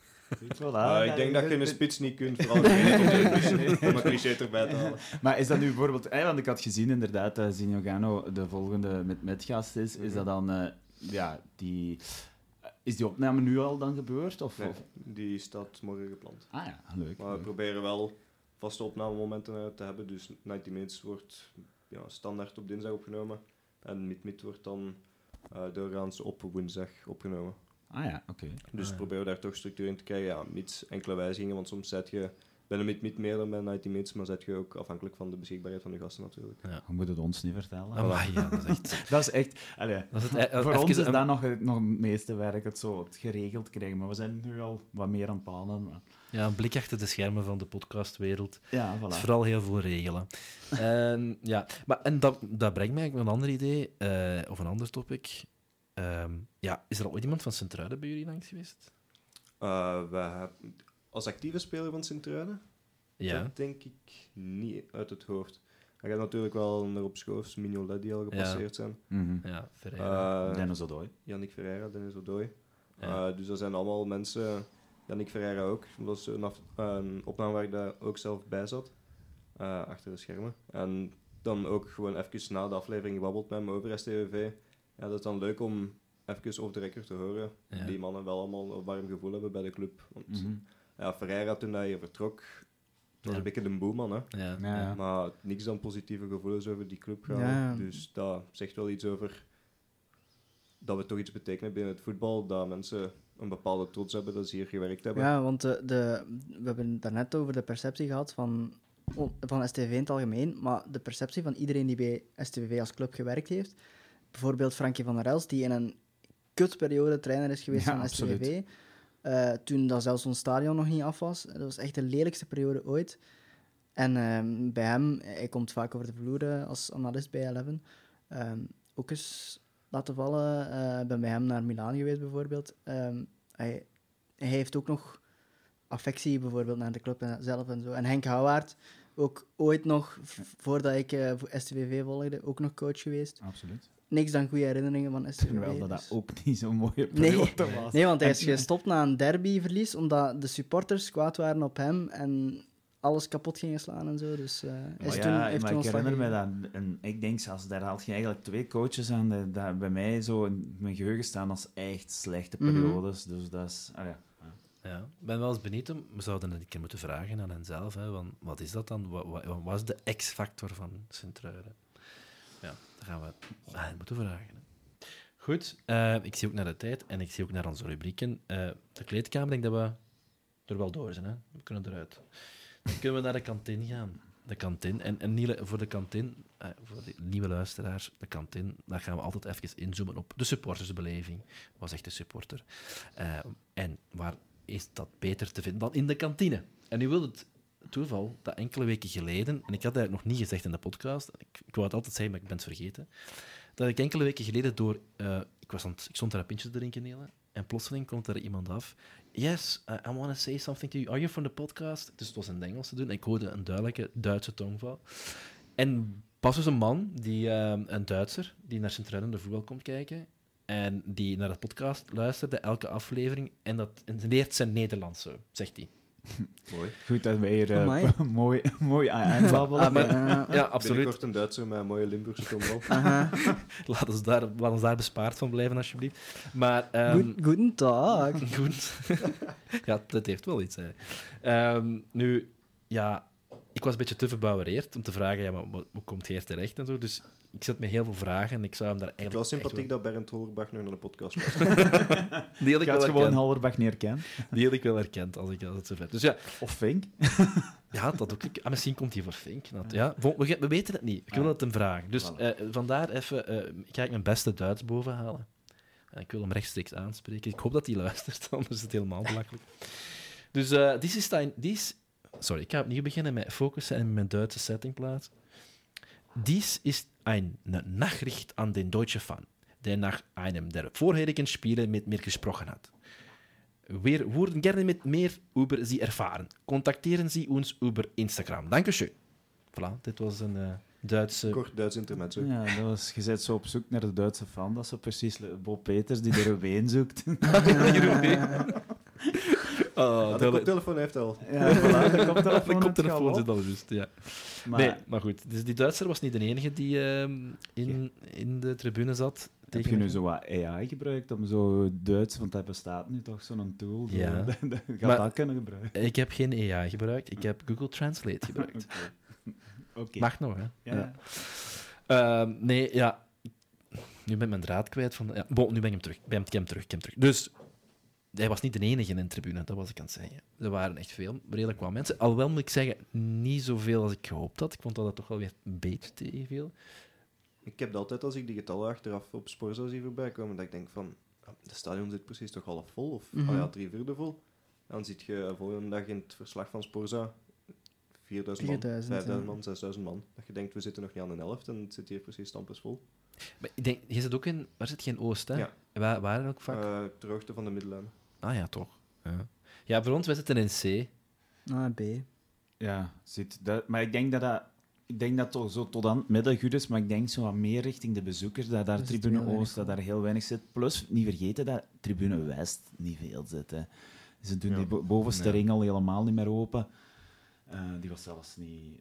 Eh, ik denk dat je een spits niet kunt, *laughs* vooral om een cliché erbij te halen. Maar is dat nu bijvoorbeeld... Eh, want ik had gezien inderdaad dat Zinogano de volgende met metgast is. Is dat dan... eh, ja, die... Is die opname nu al dan gebeurd? Of, Nee, of- die staat morgen gepland. Ah ja, leuk. Maar we proberen wel vaste opnamemomenten eh, te hebben. Dus 90 Minutes wordt ja, standaard op dinsdag opgenomen. En Mid-Mid wordt dan eh, doorgaans op woensdag opgenomen. Ah ja, oké. Dus Ah, ja. proberen we daar toch structuur in te krijgen. Ja, mits enkele wijzigingen, want soms zet je bij de Mid-Mid meer dan bij 90 Minutes, maar zet je ook afhankelijk van de beschikbaarheid van de gasten natuurlijk. ja. Je moet het ons niet vertellen. Amai, ja, dat is echt... *laughs* Dat is echt... Allee, Dat is het, eh, *laughs* voor even ons is een- dat nog, het- nog het meeste werk, het zo het geregeld krijgen. Maar we zijn nu al wat meer aan het plannen. Maar... Ja, een blik achter de schermen van de podcastwereld. Ja, Het is voilà. vooral heel veel regelen. *laughs* en, ja, maar, en dat, dat brengt mij met een ander idee, eh, of een ander topic. Ehm, ja, is er al ooit iemand van Sint-Truiden bij jullie langs geweest? Eh, we hebben- als actieve speler van Sint-Truiden? Ja. Dat denk ik niet uit het hoofd. Er gaat natuurlijk wel naar op Schoofs, Mignolet die al gepasseerd zijn. Mhm. Ja, Ferreira. Eh, Dennis Odoi. Yannick Ferreira, Dennis Odoi. Ja. Eh, dus dat zijn allemaal mensen, Yannick Ferreira ook. Dat was een, af- een opname waar ik daar ook zelf bij zat, eh, achter de schermen. En dan ook gewoon even na de aflevering gebabbeld met hem over STVV. Ja, dat is dan leuk om even over de record te horen. Ja. Die mannen wel allemaal een warm gevoel hebben bij de club. Want Mhm. Ja, Ferreira, toen hij hier vertrok, dat was Ja. een beetje de boeman, hè. ja. Ja, ja. Maar niks dan positieve gevoelens over die club gaan. Ja. Dus dat zegt wel iets over dat we toch iets betekenen binnen het voetbal. Dat mensen een bepaalde trots hebben dat ze hier gewerkt hebben. Ja, want de, de, we hebben het daarnet over de perceptie gehad van, van STV in het algemeen, maar de perceptie van iedereen die bij STV als club gewerkt heeft. Bijvoorbeeld Frankie van der Els, die in een kutperiode trainer is geweest Ja, van absoluut. Eh, toen dat zelfs ons stadion nog niet af was. Dat was echt de lelijkste periode ooit. En ehm, bij hem, hij komt vaak over de vloer eh, als analist bij Eleven. Ehm, ook eens laten vallen. eh, Ik ben bij hem naar Milaan geweest bijvoorbeeld. Ehm, hij, hij heeft ook nog affectie bijvoorbeeld naar de club zelf en zo. En Henk Houwaard, ook ooit nog, voordat ik eh, voor STVV volgde, ook nog coach geweest. Absoluut. Niks dan goede herinneringen van STVV. Terwijl dat, dat dus- ook *laughs* niet zo'n mooie Nee. periode was. Nee, want hij is gestopt na een derbyverlies, omdat de supporters kwaad waren op hem en alles kapot gingen slaan en zo. Dus eh, is Maar toen, ja, heeft maar ik herinner me dat. En ik denk zelfs, daar haalt je eigenlijk twee coaches aan die, die bij mij zo in mijn geheugen staan als echt slechte Mhm. periodes. Dus dat is... Ah, ja. Ja, ben wel eens benieuwd. We zouden het een keer moeten vragen aan henzelf. Hè, van, wat is dat dan? Wat, wat, wat is de X-factor van Sint-Truiden? Ja, dat gaan we aan hen moeten vragen. hè. Goed, eh, ik zie ook naar de tijd en ik zie ook naar onze rubrieken. Eh, de kleedkamer, denk dat we er wel door zijn. Hè? We kunnen eruit. Dan kunnen we naar de kantine gaan. de kantin. En, voor de kantin, eh, voor de nieuwe luisteraars, de kantin, daar gaan we altijd even inzoomen op de supportersbeleving. Was echt de supporter. En waar is dat beter te vinden dan in de kantine? En nu wil het toeval dat enkele weken geleden, en ik had dat nog niet gezegd in de podcast, ik, ik wou het altijd zeggen, maar ik ben het vergeten, dat ik enkele weken geleden door... eh, ik, was ik stond daar een pintje te drinken, Nele, en plotseling komt er iemand af. Yes, I, I want to say something to you. Are you from the podcast? Dus het was in het Engels te doen. En ik hoorde een duidelijke Duitse tongval. En pas was een man, die, eh, een Duitser, die naar Sint-Truiden de voetbal komt kijken. En die naar de podcast luisterde, elke aflevering. En dat en leert zijn Nederlands zo, zegt hij. *laughs* Mooi. Goed dat wij hier Amai. *laughs* mooi, mooi aanbabbelen. Ah, maar, Ja, absoluut. Binnenkort een Duitser met een mooie Limburgse. *laughs* Laat ons, daar, laat ons daar bespaard van blijven, alsjeblieft. Maar... ehm, Goed- Guten Tag. Goed. ja, dat heeft wel iets. Hè. Ehm, nu, ja, ik was een beetje te verbouwereerd om te vragen, ja, maar hoe, komt hij hier terecht en zo. Dus ik zet me heel veel vragen en ik zou hem daar Het eigenlijk... was sympathiek dat Bernd Hollerbach nog naar de podcast *laughs* was. Die had Ik ik had wel gewoon herkend. Hallerbach niet herkend. Die had ik wel herkend, als ik als het zo vet. Dus ja, Of Fink. *laughs* ja dat ook. Ah, misschien komt hij voor Fink. Dat, ja, we, we weten het niet. Ik wil Ah. het hem vragen. Dus Voilà. eh, vandaar even... eh, ga ik mijn beste Duits boven halen. En ik wil hem rechtstreeks aanspreken. Ik hoop dat hij luistert, *laughs* anders is het helemaal belachelijk. Dus eh dit is sorry, ik ga opnieuw beginnen met focussen en mijn Duitse setting plaatsen. Dies ist eine Nachricht an den deutschen Fan, der nach einem der vorherigen Spiele mit mir gesprochen hat. Wir würden gerne mit mehr über Sie erfahren. Kontaktieren Sie uns über Instagram. Dankeschön. Voilà, dit was een eh, Duitse... Kort Duits intermezzo. Ja, dat was, je bent zo op zoek naar de Duitse fan. Dat is zo precies Bob Peters die de Rubeen zoekt. *laughs* *laughs* Oh, de koptelefoon heeft al. Ja, voilà, de *laughs* koptelefoon, de zit al juist, ja. Maar, Nee, maar goed. Dus die Duitser was niet de enige die ehm, in, in de tribune zat. heb je nu zo wat AI gebruikt om zo Duits, want dat bestaat nu toch, zo'n tool. Ja. *laughs* dat, gaat Maar- dat kunnen gebruiken. Ik heb geen AI gebruikt, ik heb Google Translate *laughs* gebruikt. Oké. Mag nog, hè? Ja. Ehm, nee, ja. Nu ben ik mijn draad kwijt. Van, ja, bon, nu ben ik hem terug. Ik ben ik hem terug, ik hem terug. Dus hij was niet de enige in de tribune, dat was ik aan het zeggen. Er waren echt veel, redelijk wat mensen. Alhoewel moet ik zeggen, niet zoveel als ik gehoopt had. Ik vond dat het toch wel weer een beetje tegenviel. Ik heb dat altijd als ik die getallen achteraf op Sporza zie voorbij komen, dat ik denk van, de stadion zit precies toch half vol, of ah ja, drie vierde vol. Dan zie je volgende dag in het verslag van Sporza 4000 man, 4000, 5000 ja. man, 6000 man. Dat je denkt, we zitten nog niet aan de helft en het zit hier precies stampers vol. Maar ik denk, je zit ook in... Waar zit je in Oost, hè? Ja. Waar, waar in welk vak? Eh hoogte van de middellijn. Ah ja, toch. Ja. ja, voor ons, wij zitten in C. Ah, B. Ja, zit dat, maar ik denk dat dat... Ik denk dat toch zo tot aan het midden goed is, maar ik denk zo wat meer richting de bezoekers, dat daar Dat zit Tribune Oost, dat daar heel weinig zit. Plus, niet vergeten dat Tribune West niet veel zit. Hè. Ze doen Ja. die bo- bovenste Nee. ring al helemaal niet meer open. Eh, die was zelfs niet...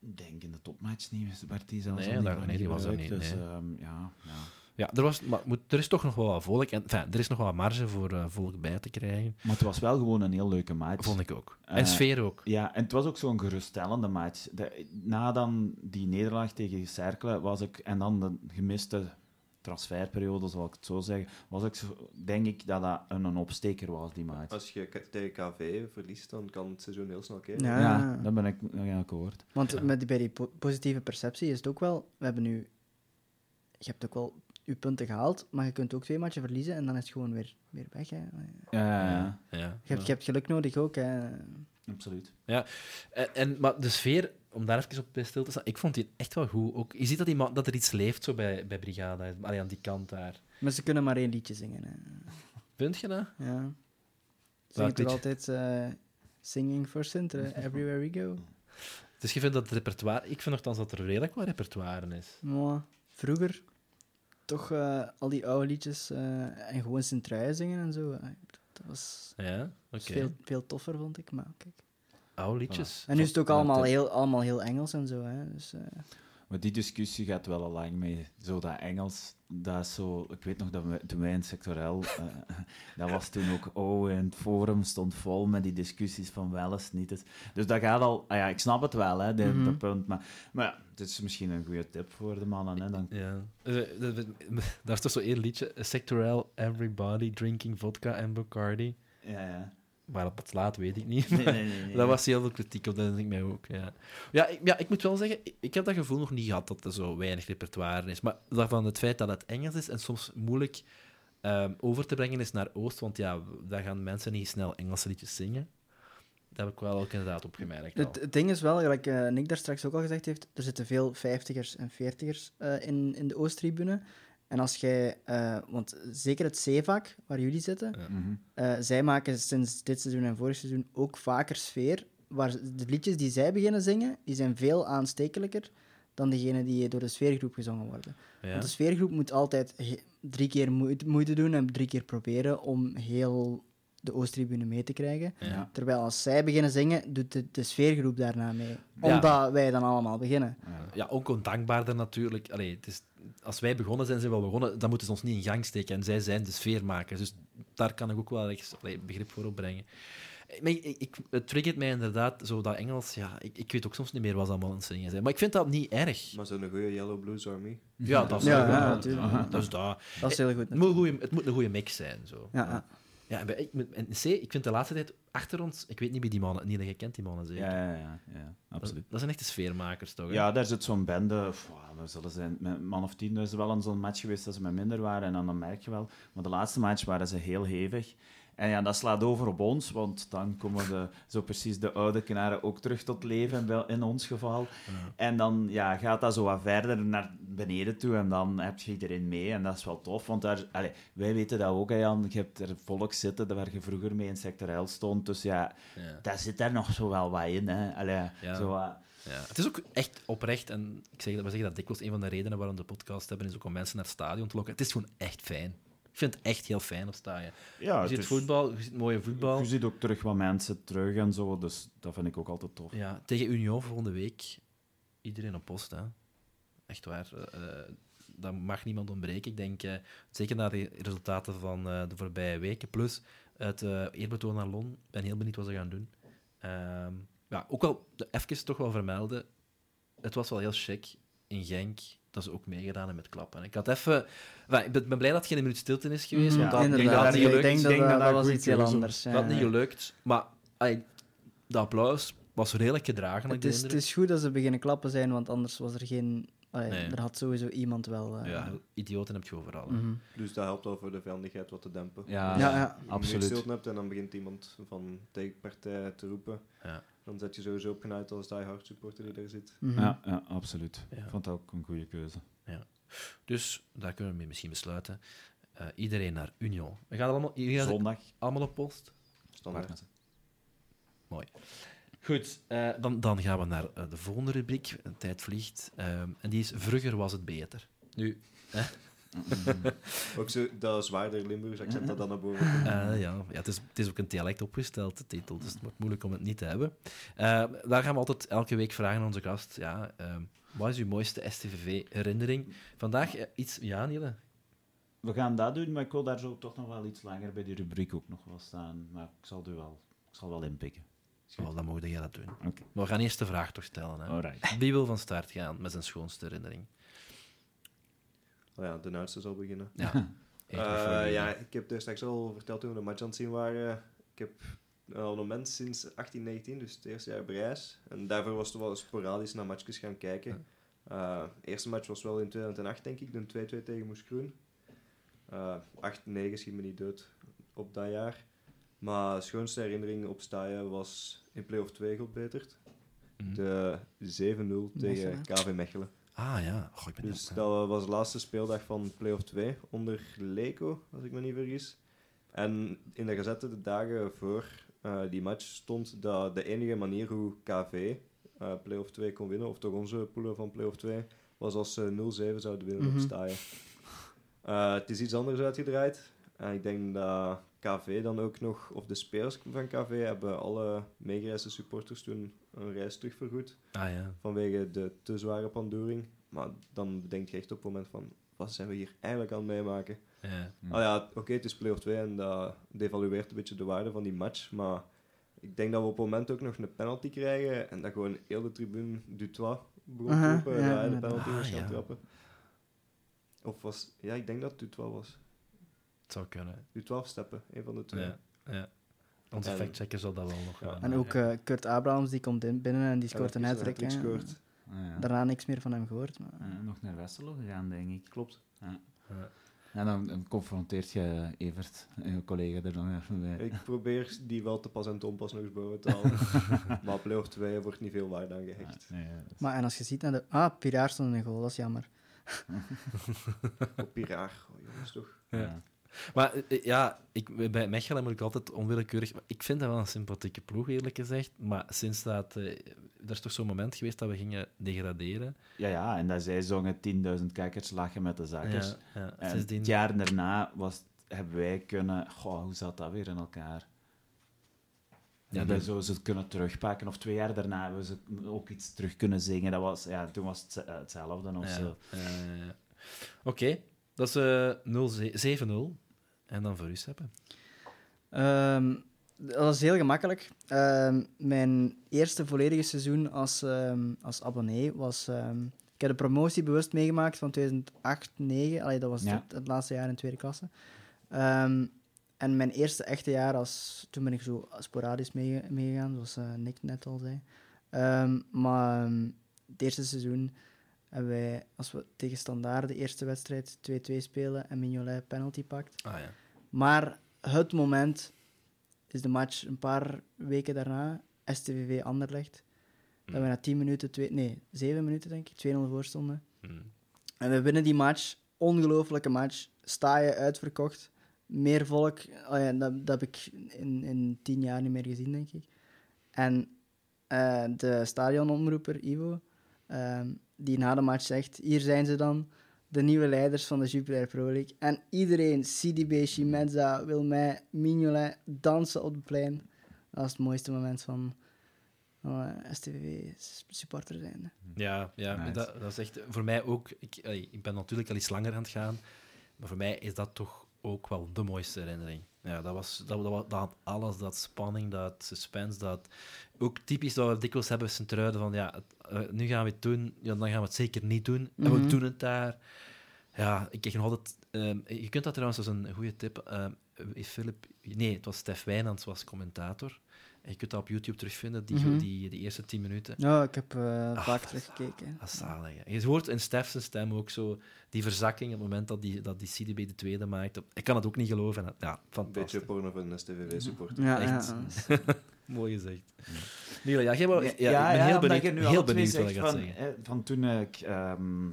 Ik denk in de topmatch niet, werd die zelfs Nee, al daar- niet, nee, die was er niet, Dus nee. ehm, ja, ja. Ja, er, was, maar moet, er is toch nog wel wat volk. En, enfin, er is nog wel wat marge voor eh, volk bij te krijgen. Maar het was wel gewoon een heel leuke match. Vond ik ook. En Eh, sfeer ook. Ja, en het was ook zo'n geruststellende match. De, na dan die nederlaag tegen Cercle was ik, en dan de gemiste transferperiode, zal ik het zo zeggen, was ik denk ik dat dat een, een opsteker was, die match. Als je tegen KV verliest, dan kan het seizoen heel snel keren. Ja. Ja, dat ben ik ja, akkoord. Want Ja. met die, bij die po- positieve perceptie is het ook wel... We hebben nu... Je hebt ook wel je punten gehaald, maar je kunt ook twee matchen verliezen en dan is het gewoon weer, weer weg. Hè. Je, Ja, ja, ja, Ja, hebt, je hebt geluk nodig ook. Hè. absoluut. En, en, maar de sfeer, om daar even op stil te staan, ik vond die echt wel goed. Ook, je ziet dat, die dat er iets leeft zo bij, bij Brigada, allee, aan die kant daar. Maar ze kunnen maar één liedje zingen. Hè. Vind je dat? Ja. Ze zingen toch altijd eh, Singing for Sintra, *laughs* Everywhere We Go. Dus je vindt dat het repertoire... Ik vind nogthans dat er redelijk wat repertoire is. Maar vroeger toch eh, al die oude liedjes eh, en gewoon Sint-Truiden zingen en zo. eh, dat was Ja, oké. veel, veel toffer, vond ik. Maar kijk. Oude liedjes. En nu is het ook allemaal heel, allemaal heel Engels en zo. Hè. Dus, Maar die discussie gaat wel al lang mee. Zo dat Engels, dat zo... Ik weet nog dat we, toen wij in sectorel... eh, *laughs* dat was toen ook... Oh, en het forum stond vol met die discussies van wel eens, niet eens. Dus dat gaat al... Ah ja, ik snap het wel, hè, de, Mhm. dat punt. Maar, maar ja, het is misschien een goede tip voor de mannen. Hè, dan, Ja. Eh, *laughs* Daar is toch zo één liedje. Sectorel, everybody drinking vodka and Bacardi. ja, ja. Waar dat laat, weet ik niet. Nee, nee, nee, nee. Daar was heel veel kritiek op, dat denk ik mij ook. Ja, ja, ik, ja, ik moet wel zeggen, ik, ik heb dat gevoel nog niet gehad dat er zo weinig repertoire is. Maar daarvan het feit dat het Engels is en soms moeilijk ehm, over te brengen is naar Oost, want ja, daar gaan mensen niet snel Engelse liedjes zingen. Dat heb ik wel ook inderdaad opgemerkt. Het, het ding is wel, gelijk eh, Nick daar straks ook al gezegd heeft, er zitten veel 50ers en 40ers eh, in, in de Oosttribune. En als jij, eh, want zeker het C-vak, waar jullie zitten, Ja. Mhm. eh, zij maken sinds dit seizoen en vorig seizoen ook vaker sfeer. Waar de liedjes die zij beginnen zingen, die zijn veel aanstekelijker dan degene die door de sfeergroep gezongen worden. Ja. Want de sfeergroep moet altijd drie keer moeite doen en drie keer proberen om heel de Oosttribune mee te krijgen. Ja. Terwijl als zij beginnen zingen, doet de, de sfeergroep daarna mee. Ja. Omdat wij dan allemaal beginnen. Ja, ook ondankbaarder natuurlijk. Allee, het is, als wij begonnen zijn, zijn we wel begonnen. Dan moeten ze ons niet in gang steken. En zij zijn de sfeermakers. Dus daar kan ik ook wel ergens allee, begrip voor opbrengen. Maar ik, ik, het triggert mij inderdaad, zo dat Engels. Ja, ik, ik weet ook soms niet meer wat ze allemaal aan het zingen zijn. Maar ik vind dat niet erg. Maar zo'n goede Yellow Blues Army. Ja, dat is Ja, ja. Dat is dat. Dat is heel goed. Het moet, goeie, het moet een goede mix zijn. Zo. Ja, ja. En bij, ik, met- en C, ik vind de laatste tijd achter ons... Ik weet niet wie die mannen... Niet dat je kent die mannen, zeker? Ja, ja, ja, ja, absoluut. dat zijn echte sfeermakers, toch? hè? Ja, daar zit zo'n bende. wow, er zullen zijn met man of tien. Er is wel een zo'n match geweest dat ze met minder waren. En dan, dan merk je wel. Maar de laatste match waren ze heel hevig. En ja, dat slaat over op ons, want dan komen de, zo precies de oude knaren ook terug tot leven, in ons geval. En dan ja, gaat dat zo wat verder naar beneden toe en dan heb je iedereen mee en dat is wel tof. Want daar, allee, wij weten dat ook, hè, Jan. Je hebt er volk zitten waar je vroeger mee in sector L stond. Dus ja, Ja. daar zit daar nog zo wel wat in. Hè. Allee, Ja. zo, Ja, het is ook echt oprecht. En ik zeg, dat- we zeggen dat dikwijls. Een van de redenen waarom we de podcast hebben, is ook om mensen naar het stadion te lokken. Het is gewoon echt fijn. Ik vind het echt heel fijn op stadion. ja, je ziet is- voetbal, je ziet mooie voetbal. Je ziet ook terug wat mensen terug en zo, dus dat vind ik ook altijd tof. Ja, tegen Union volgende week. Iedereen op post, hè. Echt waar. Eh, dat mag niemand ontbreken. Ik denk, eh, zeker na de resultaten van de voorbije weken, plus het eh eerbetoon aan Lon, ik ben heel benieuwd wat ze gaan doen. Ehm, ja, ook wel, even toch wel vermelden, het was wel heel chic in Genk dat ze ook meegedaan hebben met klappen. Ik had even... Ik ben, blij dat het geen minuut stilte is geweest, Mhm, want dat, inderdaad. dat had niet ik gelukt. denk dat Ik denk dat, dat dat dat was iets heel anders. Dat had niet gelukt, maar allee, de applaus was redelijk gedragen. Het is, het is goed dat ze beginnen klappen zijn, want anders was er geen... Nee. Er had sowieso iemand wel... eh, Ja, idioten heb je overal. mhm. Dus dat helpt wel voor de vijandigheid wat te dempen. Ja, Ja, ja. Als je absoluut. stilte hebt en dan begint iemand van tegenpartij te roepen, Ja. Dan zet je sowieso opgenuit als die hard supporter die daar zit. Mhm. Ja, ja, absoluut. Ja. Ik vond dat ook een goede keuze. Dus daar kunnen we mee misschien besluiten. Eh, iedereen naar Union. We gaan allemaal, Zondag. allemaal op post. Standaard. Mooi. Goed, eh, dan, dan gaan we naar eh, de volgende rubriek. Tijd vliegt. Ehm, en die is Vroeger was het beter. Nu, *laughs* Ook zo, dat zwaarder Limburgs accent dat dan naar boven komt. eh, ja, ja het, is, het is ook een dialect opgesteld, de titel. Dus het wordt moeilijk om het niet te hebben. Eh, daar gaan we altijd elke week vragen aan onze gast. Ja, ehm, wat is uw mooiste STVV-herinnering? Vandaag eh, iets... Ja, Niele? We gaan dat doen, maar ik wil daar zo toch nog wel iets langer bij die rubriek ook nog wel staan. Maar ik zal, er wel, ik zal wel inpikken. Wel, dan mogen jij dat doen. Oké. Maar we gaan eerst de vraag toch stellen. Hè? Alright. Wie wil van start gaan met zijn schoonste herinnering? Oh ja, de oudste zal beginnen. Ja. *laughs* Eh, ja, ik heb er straks al verteld toen we de match aan het zien waren. Ik heb een abonnement sinds 1819, dus het eerste jaar Parijs. En daarvoor was het wel sporadisch naar matchjes gaan kijken. Eh, de eerste match was wel in 2008, denk ik, de 2-2 tegen Moes Groen. Eh 8-9 schiet me niet dood op dat jaar. Maar de schoonste herinnering op Staaien was in play-off 2 gebeterd. Mhm. De 7-0 tegen. KV Mechelen. Ah ja, Goh, ik ben Dus ook, dat was de laatste speeldag van Playoff 2 onder Leco, als ik me niet vergis. En in de gazette de dagen voor eh, die match stond dat de enige manier hoe KV eh Playoff 2 kon winnen, of toch onze poelen van Playoff 2, was als ze 0-7 zouden winnen Mhm. op Staaien. Eh, het is iets anders uitgedraaid. En ik denk dat KV dan ook nog, of de spelers van KV, hebben alle meegereisde supporters toen een reis terugvergoed ah ja. vanwege de te zware pandoering. Maar dan bedenk je echt op het moment van, wat zijn we hier eigenlijk aan het meemaken? ja. Hm. Ah ja, oké, het is play-off 2 en dat devalueert een beetje de waarde van die match, maar ik denk dat we op het moment ook nog een penalty krijgen en dat gewoon heel de tribune Dutois begon te roepen ja, dat hij de penalty was Ah, gaan ja. trappen. Of was, ja, ik denk dat het Dutois was. Het zou kunnen. Dutois of Steppen, een van de twee. Ja. ja. Onze factchecker zal dat wel nog Ja. gaan En ook eh, Kurt Abrahams, die komt in, binnen en die scoort een scoort. Ah, ja. Daarna niks meer van hem gehoord. Maar... Ja, nog naar Westerlo gegaan, denk ik. Klopt. Ja. Ja. En dan, dan confronteert je Evert, en je collega, er nog even bij. Ik probeer die wel te pas en te onpas nog eens boven te halen. *laughs* maar op play-off 2 wordt niet veel waarde aan gehecht. Ja, nee, ja, dat is- maar en als je ziet naar de... Ah, Piraar stond in een goal, dat is jammer. *laughs* Op Piraar, oh, jongens toch. ja. Maar eh, ja, ik, bij Mechelen moet ik altijd onwillekeurig... Ik vind dat wel een sympathieke ploeg, eerlijk gezegd. Maar sinds dat... eh, er is toch zo'n moment geweest dat we gingen degraderen. Ja, ja, en dat zij zongen 10.000 kijkers lachen met de zakkers. Ja, ja. En Sindsdien... het jaar daarna was, hebben wij kunnen... Goh, hoe zat dat weer in elkaar? Ja, dat- zo ze kunnen terugpakken. Of twee jaar daarna hebben ze ook iets terug kunnen zingen. Dat was, ja, toen was het eh, hetzelfde of Ja, zo. ja. Dat is eh, 0 7-0. En dan voor u, Seppe. Ehm, dat was heel gemakkelijk. Ehm, mijn eerste volledige seizoen als, ehm, als abonnee was... ehm, ik heb de promotie bewust meegemaakt van 2008, 2009. Allee, dat was Ja. het, het laatste jaar in tweede klasse. Ehm, en mijn eerste echte jaar, als, toen ben ik zo sporadisch mee, meegegaan, zoals eh, Nick net al zei. Ehm, maar het eerste seizoen hebben wij, als we tegen Standaard de eerste wedstrijd 2-2 spelen en Mignolet penalty pakt, Ah ja. maar het moment is de match een paar weken daarna, STVV Anderlecht. Dat we na 10 minuten, twee, nee, 7 minuten denk ik, 2-0 voor stonden. Hmm. En we winnen die match. Ongelooflijke match. Sta je uitverkocht. Meer volk. Oh ja, dat, dat heb ik in, in tien jaar niet meer gezien, denk ik. En eh, de stadionomroeper, Ivo, ehm, die na de match zegt: Hier zijn ze dan, de nieuwe leiders van de Jupiler Pro League. En iedereen, CDB, Chimenza, Wilmij, Mignolet, dansen op het plein. Dat was het mooiste moment van, van eh, STVV-supporter zijn. Ja, ja Nice. dat, dat is echt voor mij ook. Ik, ik ben natuurlijk al iets langer aan het gaan, maar voor mij is dat toch ook wel de mooiste herinnering. Ja, dat, was, dat, dat, dat had alles, dat spanning, dat suspense, dat ook typisch dat we dikwijls hebben in Sint-Truiden van ja, het, eh, nu gaan we het doen, ja, dan gaan we het zeker niet doen. En we Mhm. doen het daar. Ja, ik krijg nog altijd... ehm, je kunt dat trouwens als een goede tip... is Philip... Nee, het was Stef Wijnands was commentator. Je kunt dat op YouTube terugvinden, die, Mhm. die, die eerste tien minuten. Ja, ik heb eh, Ah, vaak teruggekeken. Dat is zalig. hè. Je hoort in Stef zijn stem ook zo die verzakking op het moment dat die, dat die CDB de tweede maakt. Ik kan het ook niet geloven. en- Ja, Een fantastisch. beetje porno van een STVV-supporter. Ja, Echt. ja, ja. *laughs* Mooi gezegd. Ja, jij wou- ja, Ja, ik ben heel benieuwd, nu heel benieuwd wat je zegt gaat van, zeggen. van toen ik ehm,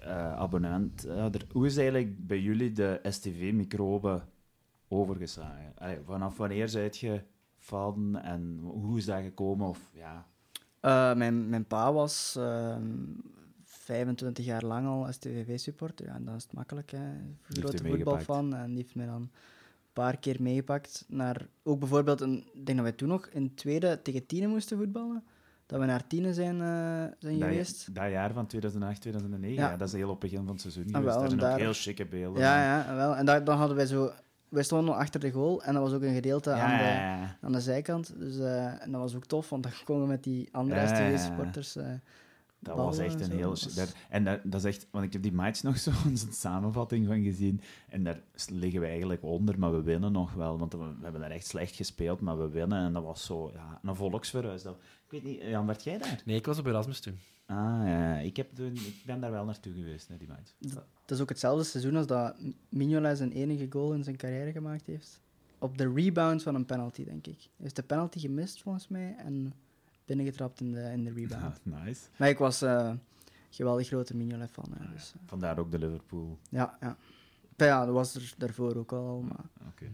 eh, abonnent had. er- hoe is eigenlijk bij jullie de STV-microbe overgeslagen? Allee, vanaf wanneer zijt je van en hoe is dat gekomen? Of, ja, Eh, mijn, mijn pa was ehm 25 jaar lang al STVV-supporter. Ja, en dan is het makkelijk. Hè. Grote voetbalfan. En die heeft mij dan een paar keer meegepakt. Naar, ook bijvoorbeeld, een, ik denk dat wij toen nog in tweede tegen Tiene moesten voetballen. Dat we naar Tiene zijn, eh, zijn dat, geweest. dat jaar van 2008, 2009, ja. Ja. dat is heel op het begin van het seizoen Ah, geweest. wel, daar zijn ook heel chique beelden. Ja, ja, wel. En dan hadden wij zo... Wij stonden nog achter de goal en dat was ook een gedeelte Ja, aan, de, ja, aan de zijkant. Dus, eh, en dat was ook tof, want dan konden we met die andere Ja. STV-supporters... Dat was echt en een heel... Daar- en dat, dat is echt... Want ik heb die match nog *laughs* zo een samenvatting van gezien. En daar liggen we eigenlijk onder, maar we winnen nog wel. Want we, we hebben daar echt slecht gespeeld, maar we winnen. En dat was zo... Ja, een volksverhuis. Dat, ik weet niet... Jan, werd jij daar? Nee, ik was op Erasmus toen. Ah, ja. Ik, heb toen, ik ben daar wel naartoe geweest, naar die match. Dat is ook hetzelfde seizoen als dat Mignolet zijn enige goal in zijn carrière gemaakt heeft. Op de rebound van een penalty, denk ik. Hij heeft de penalty gemist, volgens mij, en binnengetrapt in de, in de rebound. Ja, nice. Maar ik was eh geweldig grote Mignolet fan. Hè, dus, eh, Vandaar ook de Liverpool. ja, ja. Maar ja, dat was er daarvoor ook al. Maar... Oké.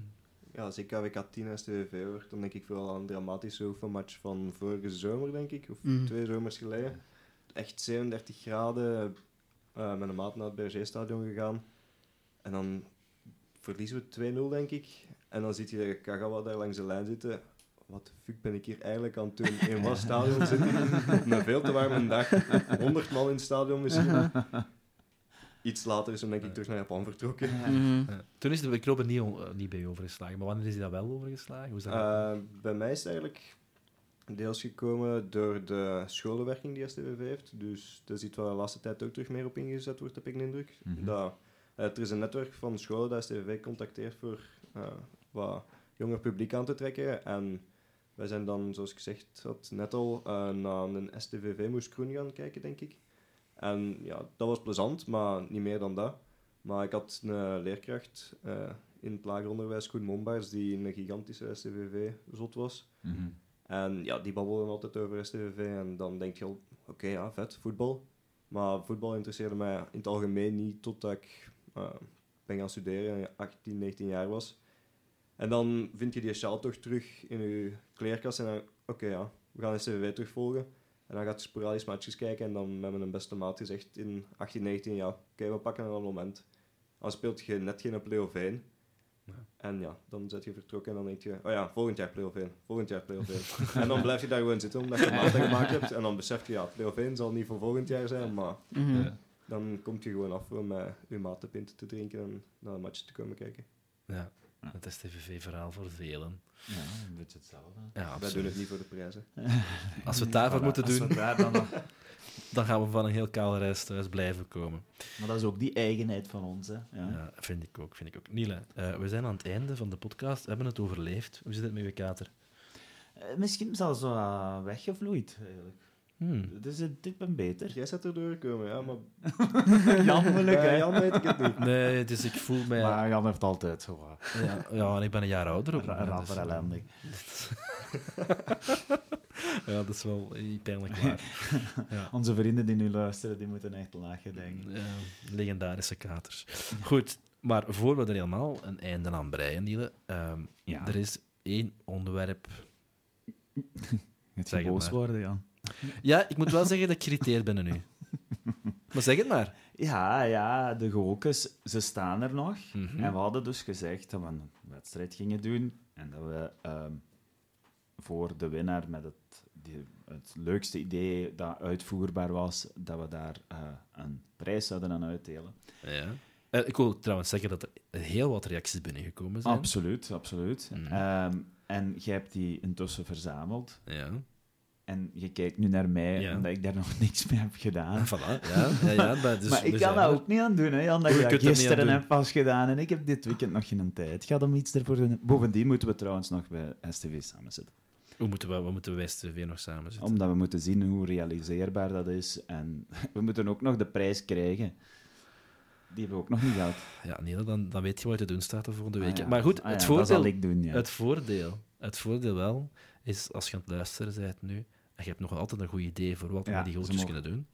Ja, als ik KWK 10 STVV hoor, dan denk ik vooral aan een dramatische oefenmatch van vorige zomer, denk ik. Of Mhm. twee zomers geleden. Echt 37 graden, eh, met een maat naar het Berger-stadion gegaan. En dan verliezen we 2-0, denk ik. En dan ziet je Kagawa daar langs de lijn zitten. Wat de fuck ben ik hier eigenlijk aan het doen? In wat *laughs* stadion zit ik? Op een veel te warme dag. 100 man in het stadion misschien. Iets later is hem denk ik terug naar Japan vertrokken. Mhm. Toen is de microbe niet, eh, niet bij u overgeslagen. Maar wanneer is hij dat wel overgeslagen? Hoe is dat? Eh, bij mij is het eigenlijk deels gekomen door de scholenwerking die STVV heeft. Dus dat is iets waar de laatste tijd ook terug meer op ingezet wordt, heb ik de indruk. Mhm. dat, eh, er is een netwerk van scholen dat STVV contacteert voor eh, wat jonger publiek aan te trekken. En wij zijn dan, zoals ik gezegd had, net al eh, naar een STVV Moes Groen gaan kijken, denk ik. En ja, dat was plezant, maar niet meer dan dat. Maar ik had een leerkracht eh, in het lager onderwijs, Koen Mombaars, die een gigantische STVV-zot was. Mhm. En ja, die babbelen altijd over STVV. En dan denk je al, oké, ja, vet, voetbal. Maar voetbal interesseerde mij in het algemeen niet totdat ik eh, ben gaan studeren en 18, 19 jaar was. En dan vind je die sjaal toch terug in je kleerkast en dan, oké ja, we gaan STVV terugvolgen. En dan gaat je sporadisch matches kijken en dan met mijn beste maat gezegd in 18, 19, ja, oké, we pakken een abonnement. Dan speelt je net geen play-off 1. En ja, dan zet je vertrokken en dan denk je, oh ja, volgend jaar play-off 1, volgend jaar play-off 1. *laughs* en dan blijf je daar gewoon zitten omdat je maten gemaakt hebt. En dan besef je, ja, play-off 1 zal niet voor volgend jaar zijn, maar Mhm. Ja. dan komt je gewoon af om met je matenpinten te drinken en naar een match te komen kijken. Ja, het STVV-verhaal voor velen. Ja, een beetje hetzelfde. Ja, Wij doen het niet voor de prijzen. *laughs* Als we het daarvoor Voilà, moeten als doen, we daar dan nog- *laughs* dan gaan we van een heel kaal reis thuis blijven komen. Maar dat is ook die eigenheid van ons, hè. Ja. Ja, vind ik ook. Vind ik ook. Niele, eh, we zijn aan het einde van de podcast. We hebben het overleefd. Hoe zit het met je kater? Eh, misschien zelfs zo uh, weggevloeid, eigenlijk. Hmm. Dus dit ben beter. Jij zet er doorkomen, ja, maar *laughs* hè. Jan weet ik het niet. Nee, dus ik voel mij... Maar Jan heeft altijd zo Ja, ja, en ik ben een jaar ouder. Ra- dus, ellendig. *laughs* Ja, dat is wel pijnlijk waar. Ja. Onze vrienden die nu luisteren, die moeten echt lachen, denk ik. Ja, legendarische katers. Goed, maar voor we er helemaal een einde aan breien, Niele, ehm, Ja. er is één onderwerp... *laughs* Het het boos maar. worden, Jan. Ja, ik moet wel zeggen dat ik geïrriteerd ben nu. Maar zeg het maar. Ja, ja, de gokers, ze staan er nog. Mhm. En we hadden dus gezegd dat we een wedstrijd gingen doen. En dat we ehm, voor de winnaar met het, die, het leukste idee dat uitvoerbaar was, dat we daar eh, een prijs zouden aan uitdelen. Ja. Eh, ik wil trouwens zeggen dat er heel wat reacties binnengekomen zijn. Absoluut, absoluut. Mhm. Ehm, en jij hebt die intussen verzameld. Ja. En je kijkt nu naar mij, Ja. omdat ik daar *laughs* nog niks mee heb gedaan. *laughs* Voilà, ja. ja, ja maar dus maar ik kan dat ook niet aan doen, hè, Jan, dat er gisteren hebt pas gedaan en ik heb dit weekend nog geen tijd. Gaat om iets ervoor doen. Bovendien moeten we trouwens nog bij STV samen zitten. Hoe moeten we, we moeten we STV nog samen zitten? Omdat we moeten zien hoe realiseerbaar dat is. En *laughs* we moeten ook nog de prijs krijgen. Die hebben we ook nog niet gehad. Ja, nee, dan, dan weet je wat je te doen staat de volgende week. Ah ja. Maar goed, Ah het, voordeel, zal ik doen, het, voordeel, het voordeel wel is, als je aan het luisteren bent nu, en je hebt nog altijd een goed idee voor wat we Ja, die gootjes mogen- kunnen doen,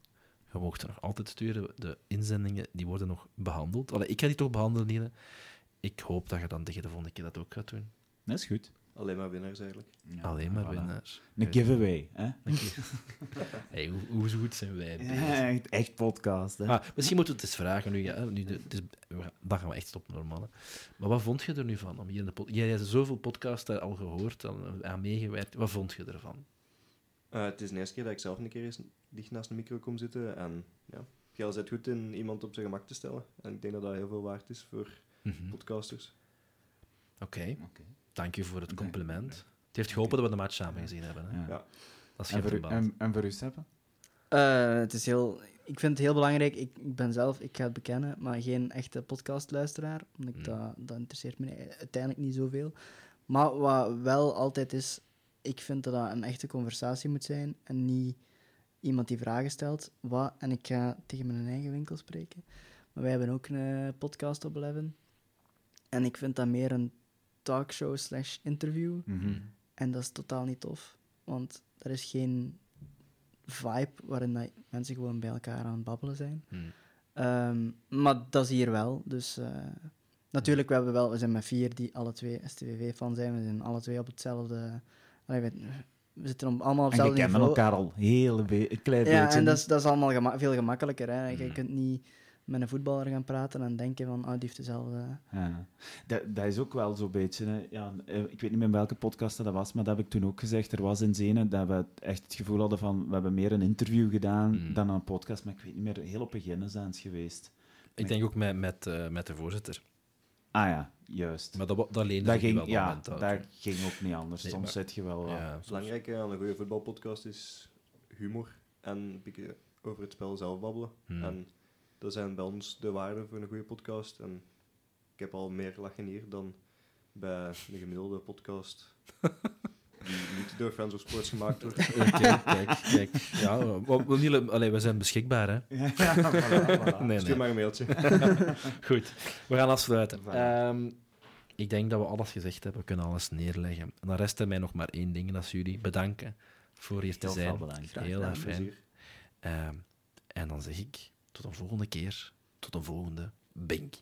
je mag er nog altijd sturen. De inzendingen die worden nog behandeld. Allee, ik ga die toch behandelen, Niele. Ik hoop dat je dan tegen de volgende keer dat ook gaat doen. Dat is goed. Alleen maar winnaars eigenlijk. Ja, Alleen maar voilà. winnaars. Een giveaway, hè? *laughs* Hey, hoe, hoe goed zijn wij? Ja, echt, echt podcast, hè? Ah, misschien moeten we het eens vragen nu. Ja, nu de, het is, dan gaan we echt stoppen, normaal. hè. Maar wat vond je er nu van? Om hier in de pod- Jij hebt zoveel podcasts daar al gehoord, al aan meegewerkt. Wat vond je ervan? Eh, het is de eerste keer dat ik zelf een keer eens dicht naast de micro kom zitten. En ja, jij zit goed in iemand op zijn gemak te stellen. En ik denk dat dat heel veel waard is voor Mhm. podcasters. Oké, Oké. dank je voor het compliment. Het heeft geholpen dat we de match samen gezien hebben. Hè? Ja. Ja. Dat is En, geen voor, u- en, en voor u, Seppe? Eh, het is heel, ik vind het heel belangrijk. Ik, ik ben zelf, ik ga het bekennen, maar geen echte podcastluisteraar. Omdat ik Hmm. dat, dat interesseert me uiteindelijk niet zoveel. Maar wat wel altijd is, ik vind dat dat een echte conversatie moet zijn en niet iemand die vragen stelt. Wat, en ik ga tegen mijn eigen winkel spreken. Maar wij hebben ook een eh, podcast op Eleven. En ik vind dat meer een talkshow slash interview. Mhm. En dat is totaal niet tof. Want er is geen vibe waarin dat mensen gewoon bij elkaar aan het babbelen zijn. Hmm. Ehm, maar dat is hier wel. Dus eh, natuurlijk, we, hebben wel, we zijn met vier die alle twee STVV-fan zijn. We zijn alle twee op hetzelfde... We, we zitten op- allemaal op En je hetzelfde kennen niveau. elkaar al heel een klein Ja, beetje. en dat is, dat is allemaal gema- veel gemakkelijker. Hè. Je Mm. kunt niet met een voetballer gaan praten en denken van, oh, die heeft dezelfde... Ja. Dat, dat is ook wel zo'n beetje. Hè. Ja, eh, ik weet niet meer in welke podcast dat was, maar dat heb ik toen ook gezegd. Er was in Zenen dat we echt het gevoel hadden van we hebben meer een interview gedaan Mm. dan een podcast. Maar ik weet niet meer, heel op begin is dat eens geweest. Ik denk ook met, met, eh, met de voorzitter. Ah ja, juist. Maar dat, dat leende dat ging, wel ja, moment hè. ging ook niet anders. Nee, Soms maar- zit je wel... Ja, Het belangrijke aan een goede voetbalpodcast is humor en een beetje over het spel zelf babbelen. Hmm. En dat zijn bij ons de waarden voor een goede podcast. En ik heb al meer lachen hier dan bij de gemiddelde podcast *laughs* die niet door fans of Sports gemaakt wordt. Oké, *laughs* kijk, kijk. Ja, oh, oh, we, zijn beschikbaar, hè? *laughs* Stuur maar een mailtje. *laughs* Goed, we gaan afsluiten. Um, ik denk dat we alles gezegd hebben. We kunnen alles neerleggen. En dan rest mij nog maar één ding, dat is jullie bedanken voor hier te Heel zijn. Graag, Heel erg fijn. Ehm, en dan zeg ik tot een volgende keer. Tot een volgende Bink.